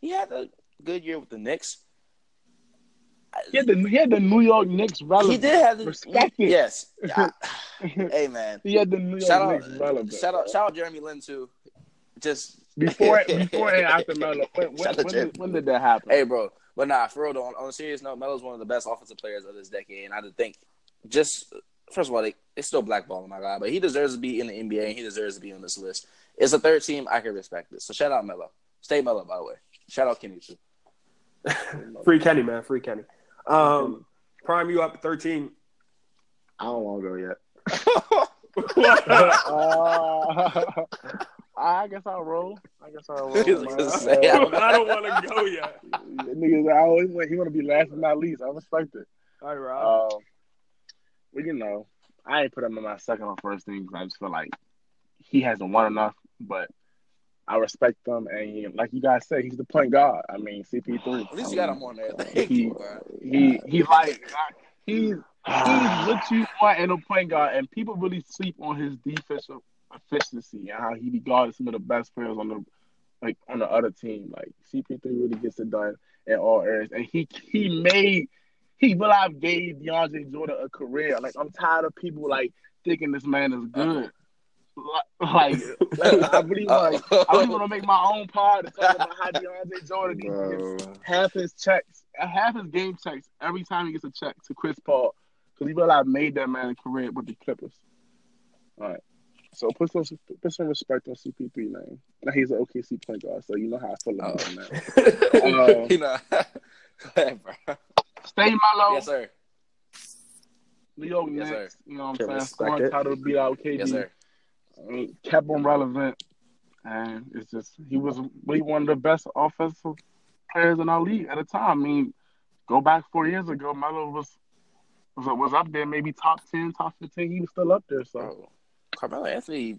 he had a good year with the Knicks. He had the he had the New York Knicks relevant. He did have the Respect it. Yes. (laughs) I- hey man. he had the New York Shout Knicks out, relevant. shout out, shout out, Jeremy Lin too. Just (laughs) before before and (laughs) after Melo. When, when, when, did, when did that happen? Hey, bro. But nah, for real though. On, on a serious note, Melo's one of the best offensive players of this decade, and I just think, just first of all, they they still blackballing my guy, but he deserves to be in the NBA, and he deserves to be on this list. It's a third team. I can respect it. So shout out Melo. Stay Melo, by the way. Shout out Kenny too. Free Kenny, man. Free Kenny. Um, Prime, you up 13. I don't want to go yet. (laughs) Uh, I guess I'll roll. I guess I'll roll. (laughs) He's man. gonna say, I don't want to go yet. (laughs) Niggas, I always want he want to be last but not least. I respect it. All right, Rob. Um, well, you know, I ain't put him in my second or first thing because I just feel like he hasn't won enough. But I respect him, and he, like you guys said, he's the point guard. I mean, CP3. At least you got him on there. Thank He, you, he, he's like he's he's what you want in a point guard, and people really sleep on his defensive efficiency and how he be guarding some of the best players on the like on the other team. Like CP3 really gets it done in all areas, and he he made he will have gave DeAndre Jordan a career. Like I'm tired of people like thinking this man is uh-huh. good. Like, like I really (laughs) want I really want to make my (laughs) own pod to talk about how DeAndre Jordan gets half his checks, half his game checks every time he gets a check to Chris Paul because he realized made that man a career with the Clippers. All right. So put some put some respect on CP3 name. Now he's an OKC point guard, so you know how I feel about him, man. Uh, (laughs) you know. Go ahead, bro. Stay mellow. Yes, sir. New York Yes, Knicks. You know what I'm saying? respect Scoring it. title beat out KD. Yes, sir. I kept him relevant, and it's just he was really one of the best offensive players in our league at the time. I mean, go back four years ago, Melo was was was up there, maybe top ten, top fifteen. He was still up there. So, Bro, Carmelo Anthony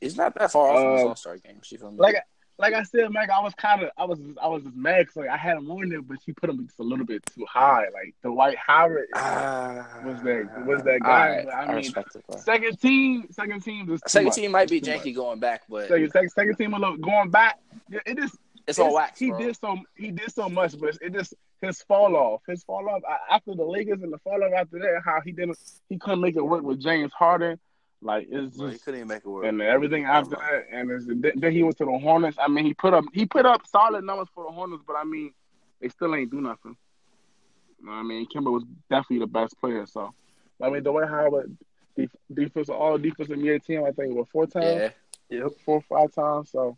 is not that far off from his Um, All Star game. You feel me? like like I said, Mike, I was kind of I was I was just mad because like I had him on there, but you put him just a little bit too high. Like the White Howard Ah, was that was that guy. right, but I, I mean, respect it, bro. second team, second team, is Second much. team might be It's janky much. going back, but Second, second, second team, a little going back. yeah, It is it's all wax, He bro. did so he did so much, but it just his fall off, his fall off after the Lakers and the fall off after that, how he didn't he couldn't make it work with James Harden, like it's Bro, he just couldn't even make it work. and everything after that, and it's, then then he went to the Hornets. I mean, he put up he put up solid numbers for the Hornets, but I mean, they still ain't do nothing. You know what I mean, Kemba was definitely the best player. So, I mean, the way Howard def- defensive all defensive year team, I think, what four times, Yeah. Yep. four or five times. So,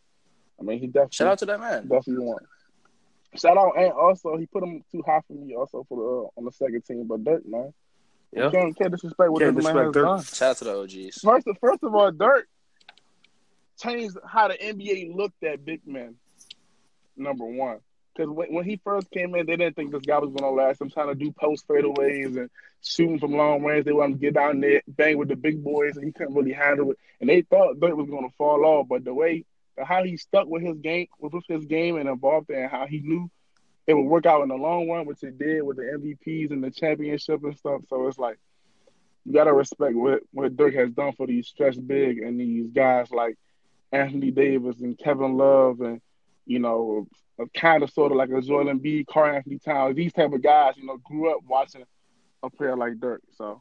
I mean, he definitely Shout out to that man. definitely won. Shout out, and also he put him too high for me. Also for the uh, on the second team, but Dirk, man, Yeah. you can't, can't disrespect what Can't this man disrespect has Dirk. done. Shout out to the OGs. First, first of all, Dirk changed how the NBA looked at big men. Number one, because when, when he first came in, they didn't think this guy was going to last. I'm trying to do post fadeaways and shooting from long range. They wanted to get down there, bang with the big boys, and he couldn't really handle it. And they thought Dirk was going to fall off, but the way how he stuck with his game, with his game, and involved there, and how he knew it would work out in the long run, which it did with the MVPs and the championship and stuff. So it's like you gotta respect what what Dirk has done for these stretch big and these guys like Anthony Davis and Kevin Love and you know kind of sort of like a Joel Embiid, Karl-Anthony Towns. These type of guys, you know, grew up watching a player like Dirk. So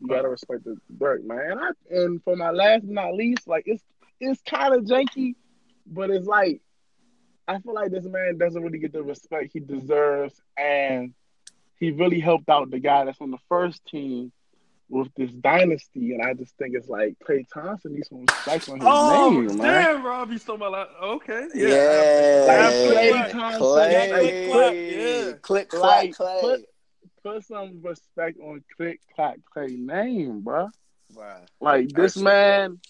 you gotta respect the Dirk, man. And, I, and for my last but not least, like it's it's kind of janky, but it's like I feel like this man doesn't really get the respect he deserves, and he really helped out the guy that's on the first team with this dynasty. And I just think it's like Klay Thompson needs some respect on his Oh, name, man. damn, Rob, you stole my last. Okay. Yeah. Like Klay Klay Thompson, Klay. Click, clap, yeah. Click, clap, Like, Klay. put, put some respect on Click Clack Klay name, bro. Wow. Like this Excellent. man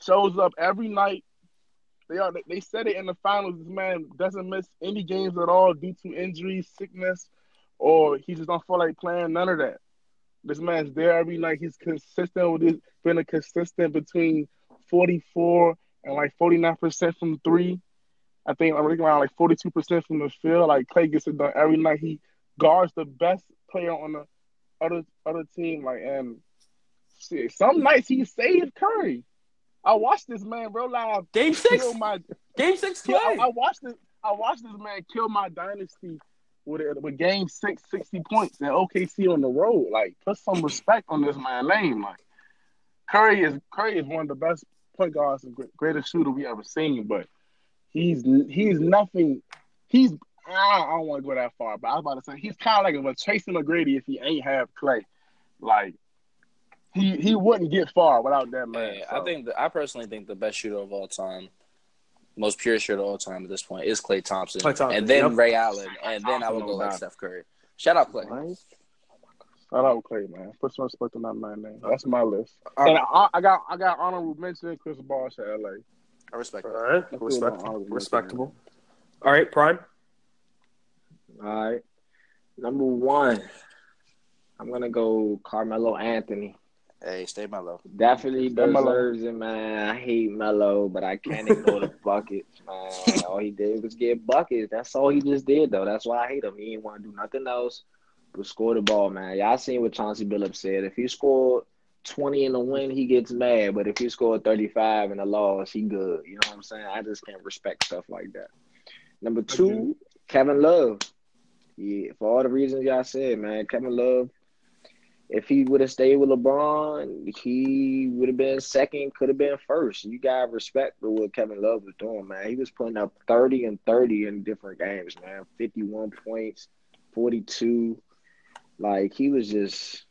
shows up every night. They are they said it in the finals. This man doesn't miss any games at all due to injury, sickness, or he just don't feel like playing. None of that. This man's there every night. He's consistent with his been a consistent between forty four and like forty nine percent from three. I think I'm looking around like forty two percent from the field. Like Klay gets it done every night. He guards the best player on the other other team. Like and some nights he saved Curry. I watched this man, bro, live. Game six. My, Game six Klay. I, I watched this. I watched this man kill my dynasty with it with game six, 60 points and OKC on the road. Like, put some respect on this man's name. Like, Curry is Curry is one of the best point guards and greatest shooter we ever seen, but he's he's nothing. He's ah, I don't, I don't want to go that far, but I was about to say he's kind of like a Tracy McGrady if he ain't have Klay. Like, he he wouldn't get far without that man. Yeah, So, I think the, I personally think the best shooter of all time, most pure shooter of all time at this point is Klay Thompson, Klay Thompson, and then yep. Ray Allen, and then I would go no like. Steph Curry. Shout out Klay. Shout out Klay, man. Put some respect on that man name. That's my list. All And right. I, I got I got honorable mention Chris Bosh at LA. I respect All that. right. Respectable. what Respectable. All right, Prime. All right. Number one, I'm gonna go Carmelo Anthony. Hey, stay mellow. Definitely Stay Melo. deserves it, man. I hate Melo, but I can't ignore the buckets, man. All he did was get buckets. That's all he just did, though. That's why I hate him. He didn't want to do nothing else but score the ball, man. Y'all seen what Chauncey Billups said. If he scored 20 in the win, he gets mad. But if he scored 35 in the loss, he good. You know what I'm saying? I just can't respect stuff like that. Number two, Kevin Love. Yeah, for all the reasons y'all said, man. Kevin Love, if he would have stayed with LeBron, he would have been second, could have been first. You got respect for what Kevin Love was doing, man. He was putting up 30 and 30 in different games, man. 51 points, 42. Like, he was just,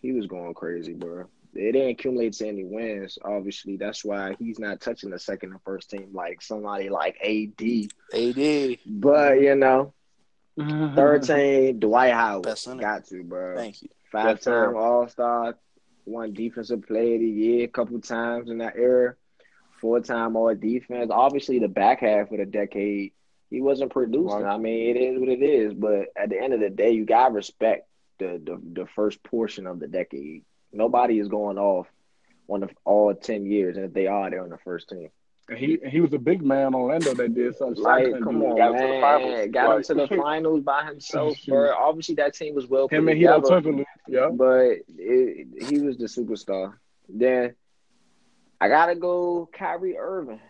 he was going crazy, bro. It didn't accumulate to any wins, obviously. That's why he's not touching the second and first team like somebody like AD. AD, But, you know, mm-hmm. third team, Dwight Howard. Got to, bro. thank you. Five time All Star, one defensive player of the year a couple times in that era, four time All Defense. Obviously, the back half of the decade, he wasn't producing. I mean, it is what it is. But at the end of the day, you gotta respect the the, the first portion of the decade. Nobody is going off on the, all ten years, and if they are, they're on the first team. And he he was a big man Orlando that did something. Like, Shaq come on, Got him to the man. finals. Got him to the (laughs) finals by himself, (laughs) bro. Obviously, that team was well put Him and Hedo together. Turkoglu. Yeah. but it, he was the superstar. Then I gotta go Kyrie Irving.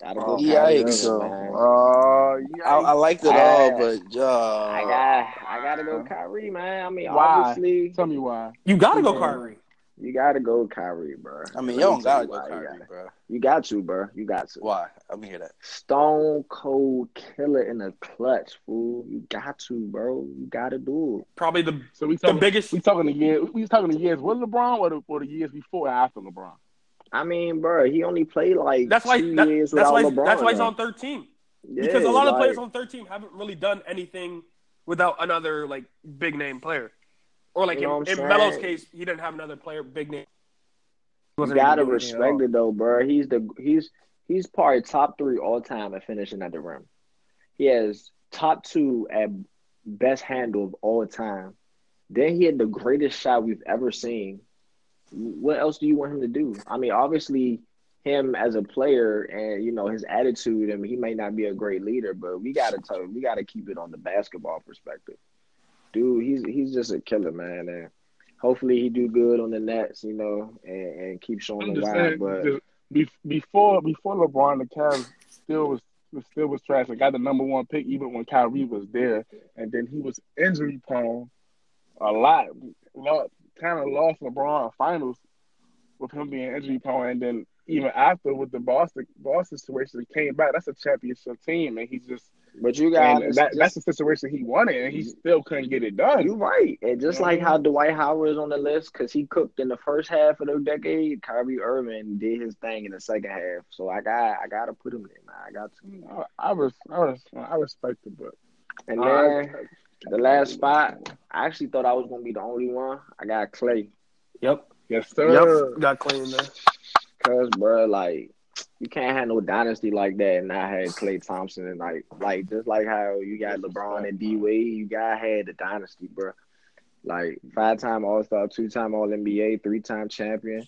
Gotta go Oh, Kyrie yikes. Irving, man. Oh, I, I liked it all, but uh, I got I gotta go Kyrie, man. I mean, Why? obviously Tell me why. You gotta go Yeah. Kyrie. You gotta go Kyrie, bro. I mean, Let you don't gotta go why you Kyrie, gotta- bro. You got to, bro. You got to. Why? Let me hear that. Stone cold killer in the clutch, fool. You got to, bro. You gotta do it. Probably the So we talking, the biggest. we talking the years. We talking the years with LeBron or the, or the years before and after LeBron. I mean, bro, he only played like That's why. two That, years that's without why. LeBron. That's why he's though. on 13. Yeah, Because a lot of players on 13 haven't really done anything without another like big name player, or like You know in, what in Melo's case, he didn't have another player big name. You gotta really doing anything at respect it though, bro. He's the he's he's probably top three all time at finishing at the rim. He has top two at best handle of all time. Then he had the greatest shot we've ever seen. What else do you want him to do? I mean, obviously, him as a player and you know his attitude. I mean, he may not be a great leader, but we gotta tell we gotta keep it on the basketball perspective. Dude, he's he's just a killer, man, and hopefully he do good on the Nets, you know, and, and keep showing the why. But before before LeBron, the Cavs still was was- still was trash. They got the number one pick even when Kyrie was there, and then he was injury prone a lot. Kind of lost LeBron finals with him being injury prone, and then even after with the Boston Boston situation, he came back. That's a championship team, and he just but you got and that, that's the situation he wanted, and he still couldn't get it done. You're right, and just You like what how Dwight Howard is on the list because he cooked in the first half of the decade, Kyrie Irving did his thing in the second half. So I got I got to put him there. I got to. I, I was I was I respect it, but And I- then the last spot, I actually thought I was gonna be the only one. I got Klay. Yep. yes sir. Yep. Got Klay in there. Cause bro, like you can't have no dynasty like that and not have Klay Thompson and like like just like how you got LeBron and D Wade, you gotta have the dynasty, bro. Like five time All Star, two time All NBA, three time champion.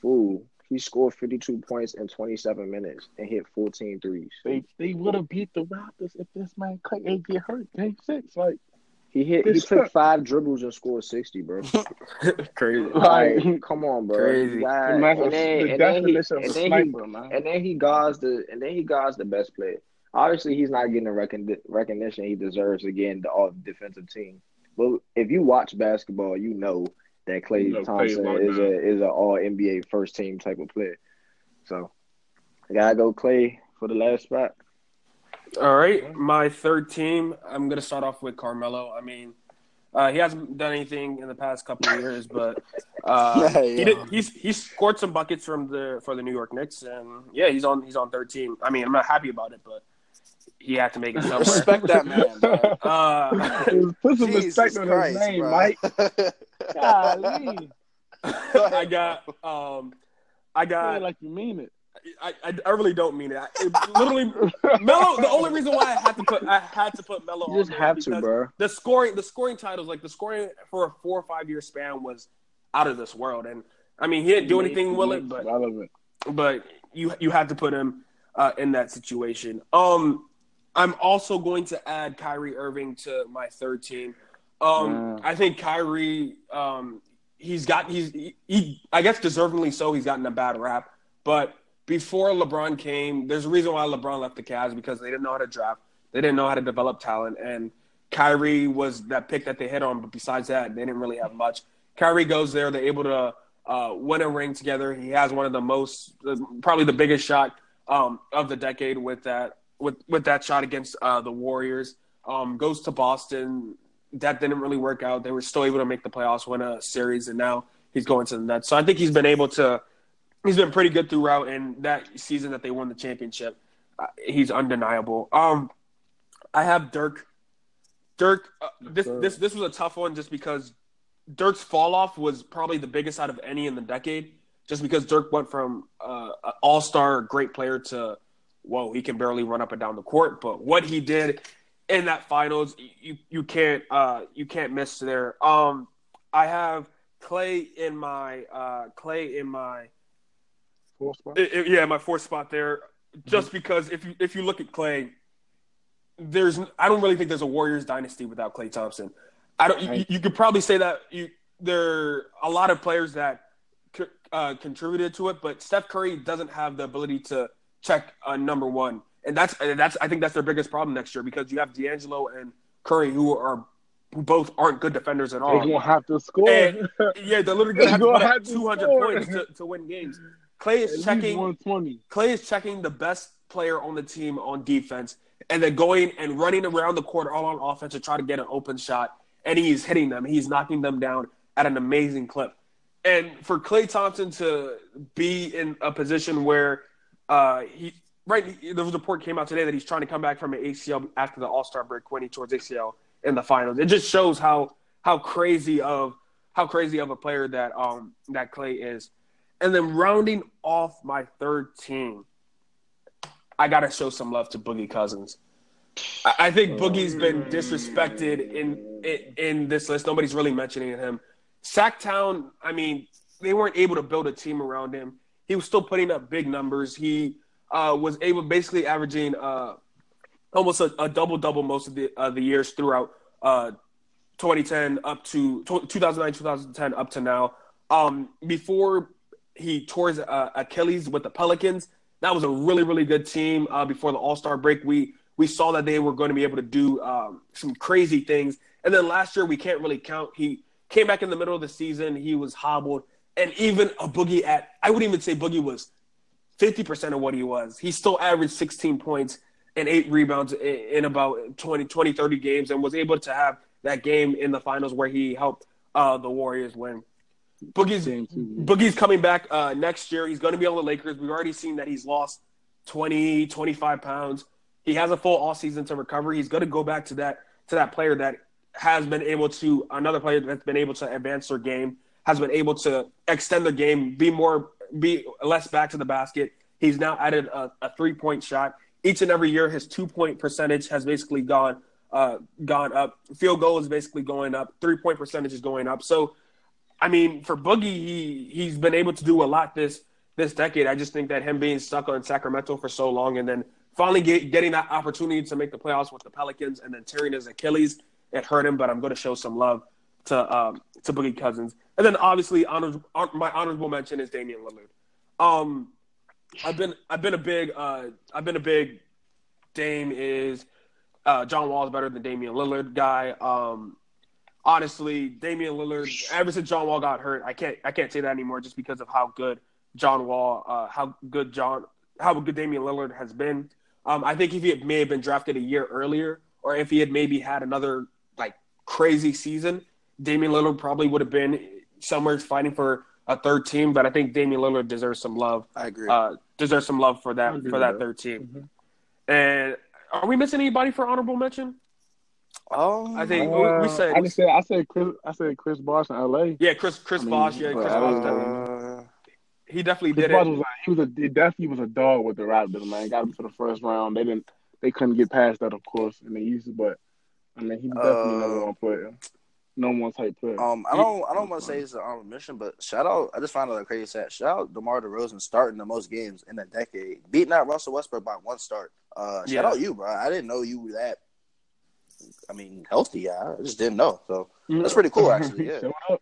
Fool. He scored 52 points in 27 minutes and hit 14 threes. They they would have beat the Raptors if this man Klay ain't get hurt. Game six, like He hit. He took five dribbles and scored 60, bro. (laughs) Crazy. Like, come on, bro. Crazy. You man and then, the and then he, definition and then he man. and then he guards the and then he guards the best player. Obviously, he's not getting the recon- recognition he deserves again the all defensive team. But if you watch basketball, you know that Klay You know Thompson locked is down. a is an all NBA first team type of player. So I gotta go Klay for the last spot. All right, my third team. I'm gonna start off with Carmelo. I mean, uh, he hasn't done anything in the past couple of years, but (laughs) uh, Yeah, he did. He's he scored some buckets from the for the New York Knicks, and yeah, he's on he's on third team. I mean, I'm not happy about it, but he had to make it somewhere. Respect that man, bro. (laughs) Uh, Put some Jesus respect on Christ, his name, bro. Mike. (laughs) Golly. I got um, I got like you mean it. I, I, I really don't mean it. I, it literally, Melo. The only reason why I had to put I had to put Melo You just have to, bro. The scoring, the scoring titles, like the scoring for a four or five year span was out of this world. And I mean, he didn't do anything with it, but relevant. but you you had to put him uh, in that situation. Um, I'm also going to add Kyrie Irving to my third team. Um, Yeah. I think Kyrie, um, he's got he's he, he I guess deservingly so. He's gotten a bad rap, but before LeBron came, there's a reason why LeBron left the Cavs because they didn't know how to draft, they didn't know how to develop talent, and Kyrie was that pick that they hit on. But besides that, they didn't really have much. Kyrie goes there, they're able to uh, win a ring together. He has one of the most, probably the biggest shot um, of the decade with that with with that shot against uh, the Warriors. Um, goes to Boston. That didn't really work out. They were still able to make the playoffs, win a series, and now he's going to the Nets. So I think he's been able to. He's been pretty good throughout, and that season that they won the championship, uh, he's undeniable. Um, I have Dirk. Dirk, uh, this this this was a tough one just because Dirk's fall off was probably the biggest out of any in the decade. Just because Dirk went from uh, an all star great player to whoa, he can barely run up and down the court. But what he did in that finals, you you can't uh, you can't miss there. Um, I have Klay in my uh, Klay in my Four spot. I- I- yeah, my fourth spot there. Just because if you if you look at Klay, there's I don't really think there's a Warriors dynasty without Klay Thompson. I don't. You, Right. you could probably say that you there are a lot of players that uh, contributed to it, but Steph Curry doesn't have the ability to check uh, number one, and that's and that's I think that's their biggest problem next year because you have D'Angelo and Curry who are who both aren't good defenders at all. They all. gonna have to score. And- Yeah, they're literally gonna have to You're put gonna have to 200 score. points to, to win games. Klay is least checking. 120. Klay is checking the best player on the team on defense, and then going and running around the court all on offense to try to get an open shot, and he's hitting them. He's knocking them down at an amazing clip. And for Klay Thompson to be in a position where uh, he right, there was a report came out today that he's trying to come back from an ACL after the All Star break when he towards ACL in the finals. It just shows how how crazy of how crazy of a player that um that Klay is. And then rounding off my third team, I gotta show some love to Boogie Cousins. I, I think Boogie's been disrespected in, in in this list. Nobody's really mentioning him. Sactown, I mean, they weren't able to build a team around him. He was still putting up big numbers. He uh, was able, basically averaging uh, almost a, a double double most of the uh, the years throughout uh, 2010 up to 2009 2010 up to now. Um, before he tore his uh, Achilles with the Pelicans, that was a really really good team. Uh, before the All Star break, we we saw that they were going to be able to do um, some crazy things. And then last year, we can't really count. He came back in the middle of the season. He was hobbled, and even a Boogie at I wouldn't even say Boogie was 50% of what he was. He still averaged 16 points and eight rebounds in, in about 20, 20, 30 games and was able to have that game in the finals where he helped uh, the Warriors win. Boogie's, Boogie's coming back uh, next year. He's going to be on the Lakers. We've already seen that he's lost 20, 25 pounds. He has a full off season to recover. He's going to go back to that to that player that has been able to another player that's been able to advance their game, has been able to extend their game, be more be less back to the basket, He's now added a, a three point shot. Each and every year, his two point percentage has basically gone uh, gone up. Field goal is basically going up. Three point percentage is going up. So, I mean, for Boogie, he he's been able to do a lot this this decade. I just think that him being stuck on Sacramento for so long and then finally get, getting that opportunity to make the playoffs with the Pelicans and then tearing his Achilles, it hurt him. But I'm going to show some love to um, to Boogie Cousins. And then obviously, honor, my honorable mention is Damian Lillard. Um, I've been I've been a big uh, I've been a big Dame is uh, John Wall is better than Damian Lillard guy. Um, honestly, Damian Lillard ever since John Wall got hurt, I can't I can't say that anymore just because of how good John Wall, uh, how good John, how good Damian Lillard has been. Um, I think if he had, may have been drafted a year earlier, or if he had maybe had another like crazy season, Damian Lillard probably would have been somewhere fighting for a third team. But I think Damian Lillard deserves some love. I agree. Uh, deserves some love for that for that third team. Mhm. And are we missing anybody for honorable mention? Um, I think- we- we Uh, said- I just said I said Chris I said Chris Bosh in L.A. Yeah, Chris Chris I mean, Bosh. Yeah, Chris I Bosh. Definitely, uh, he definitely Chris did Bosh it. was like, he was a he definitely was a dog with the Raptors, man. Got him to the first round. They didn't they couldn't get past that, of course, in the East. But I mean, he definitely Uh, number one player, number one type player. Um, I don't, I don't want to say it's an honorable mission, but shout out. I just found out a crazy stat. Shout out DeMar DeRozan starting the most games in a decade, beating out Russell Westbrook by one start. Uh, shout Yeah. out you, bro. I didn't know you were that. I mean, healthy. I just didn't know. So that's pretty cool, actually. (laughs) Yeah.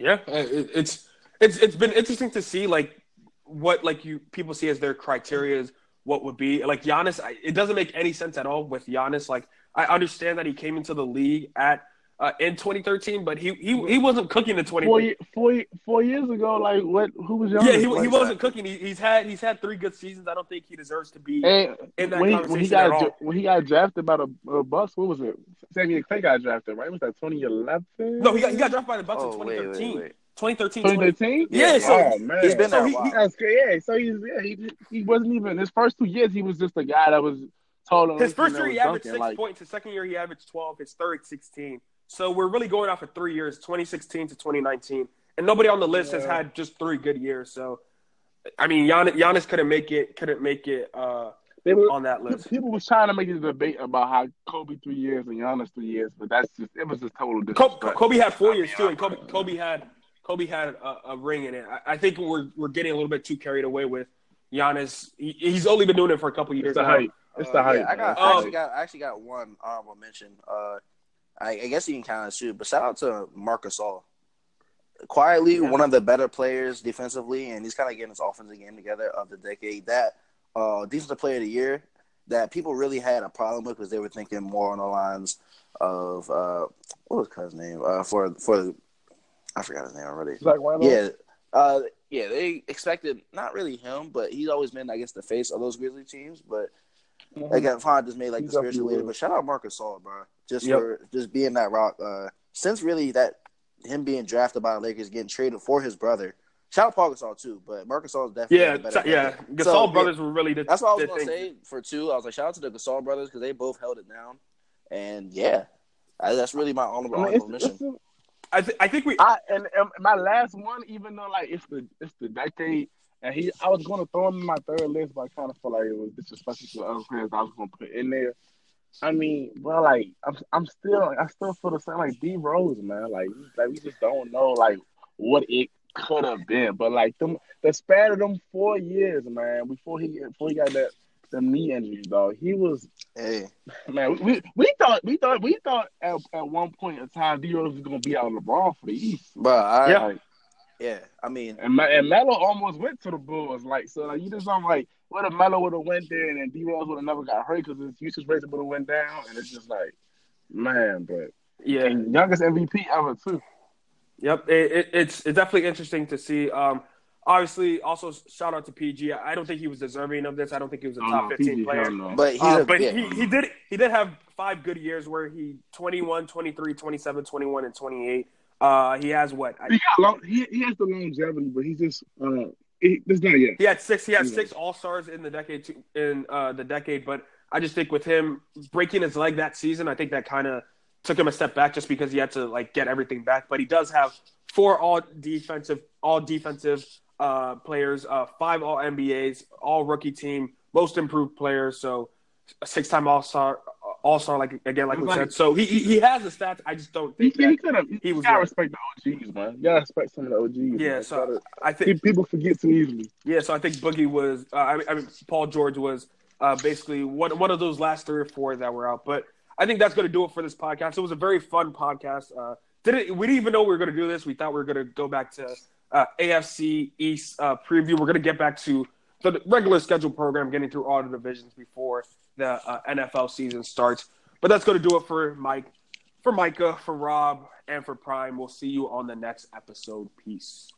Yeah, uh, it's it's it's been interesting to see like what like you people see as their criteria is what would be like Giannis. I, it doesn't make any sense at all with Giannis. Like I understand that he came into the league at uh, in 2013, but he he he wasn't cooking in 20. Four, four, years ago, like what? Who was young? yeah, he, like, he wasn't cooking. He, he's had he's had three good seasons. I don't think he deserves to be. And in that when, he, when he got at all. when he got drafted by the uh, Bucks, what was it? Samuel Clay got drafted, right? Was that 2011? no, he got he got drafted by the Bucks Oh, in 2013. wait, wait. 2013. 20, 2013. Yeah, so oh he- man, He's been So there he- a while. he- That's good. Yeah, so he's yeah, he he wasn't even his first two years. He was just a guy that was tall and His first year he was averaged dunking, six like, points. His second year he averaged 12. His third 16. So we're really going off of three years, 2016 to 2019, and nobody on the list has had just three good years. So, I mean, Giannis, Giannis couldn't make it, couldn't make it uh, They were, on that list. people was trying to make a debate about how Kobe three years and Giannis three years, but that's just it was just total Kobe, disrespect. Kobe had four I years mean, too, and Kobe, Kobe had Kobe had a, a ring in it. I, I think we're we're getting a little bit too carried away with Giannis. He, he's only been doing it for a couple years It's the now. hype. It's the Uh, hype. yeah, I got. I Um, actually got, one I actually got one honorable mention. Uh, I, I guess you can kind of shoot, but shout out to Marc Gasol. Quietly, Yeah. one of the better players defensively, and he's kind of getting his offensive game together of the decade. That uh, defensive player of the year that people really had a problem with because they were thinking more on the lines of uh, what was his name uh, for for the I forgot his name already. Zach Randolph? Yeah, uh, yeah, they expected not really him, but he's always been, I guess, the face of those Grizzly teams. But Mhm. again, Fon just made like He's the spiritual leader. But shout out Marc Gasol, bro, just Yep. for just being that rock. Uh, since really that him being drafted by the Lakers, getting traded for his brother. Shout out Pau Gasol too, but Marc Gasol is definitely Yeah, a better t- yeah. Gasol So, brothers were really the, That's what I was gonna thing. say for two. I was like, shout out to the Gasol brothers because they both held it down, and yeah, I, that's really my honorable, I mean, honorable it's, mission. it's, I, th- I think we. I and, and my last one, even though like it's the it's the decade, and he I was gonna throw him in my third list, but I kind of felt like it was disrespectful to the other players I was gonna put in there. I mean, well, like I'm I'm still I still feel the same like D Rose, man. Like like we just don't know like what it could have been, but like them the span of them four years, man, before he before he got that the knee injuries, dog, he was Hey, Man, we, we thought we thought we thought at, at one point in time D Rose was gonna be out of LeBron for the East. but I, Yeah. Like, yeah, I mean, and, Me- and Melo almost went to the Bulls. Like so, like you just I'm like, what if Melo would have went there and then D Rose would have never got hurt because his usage rate would have went down, and it's just like, man, but Yeah. and youngest MVP ever too. Yep, it, it, it's it's definitely interesting to see. Um, obviously, also shout out to PG. I don't think he was deserving of this. I don't think he was a Oh, top no, fifteen PG, player. no. but he's Uh, a but yeah. he, he did he did have five good years where he 21, 23, 27, 21, and 28. Uh, he has what? He got he, he has the longevity, but he's just uh, he, it's not yet. He had six. He had Yeah. six All Stars in the decade. In uh, the decade, but I just think with him breaking his leg that season, I think that kind of took him a step back, just because he had to like get everything back. But he does have four all defensive, all defensive uh, players, uh, five All NBAs, All Rookie Team, Most Improved Player, so a six-time All Star, All Star, like again, like we said. So he, he he has the stats. I just don't think he that. could have. he He was gotta right. respect the OGs, man. You gotta respect some of the OGs. Yeah, man. so Gotta- I think people forget too easily. yeah, so I think Boogie was. Uh, I, mean, I mean, Paul George was uh, basically one one of those last three or four that were out. But I think that's going to do it for this podcast. It was a very fun podcast. Uh, didn't we didn't even know we were going to do this. We thought we were going to go back to uh, AFC East uh, preview. We're going to get back to the regular schedule program, getting through all the divisions before the uh, NFL season starts. But that's going to do it for Mike, for Micah, for Rob, and for Prime. We'll see you on the next episode. Peace.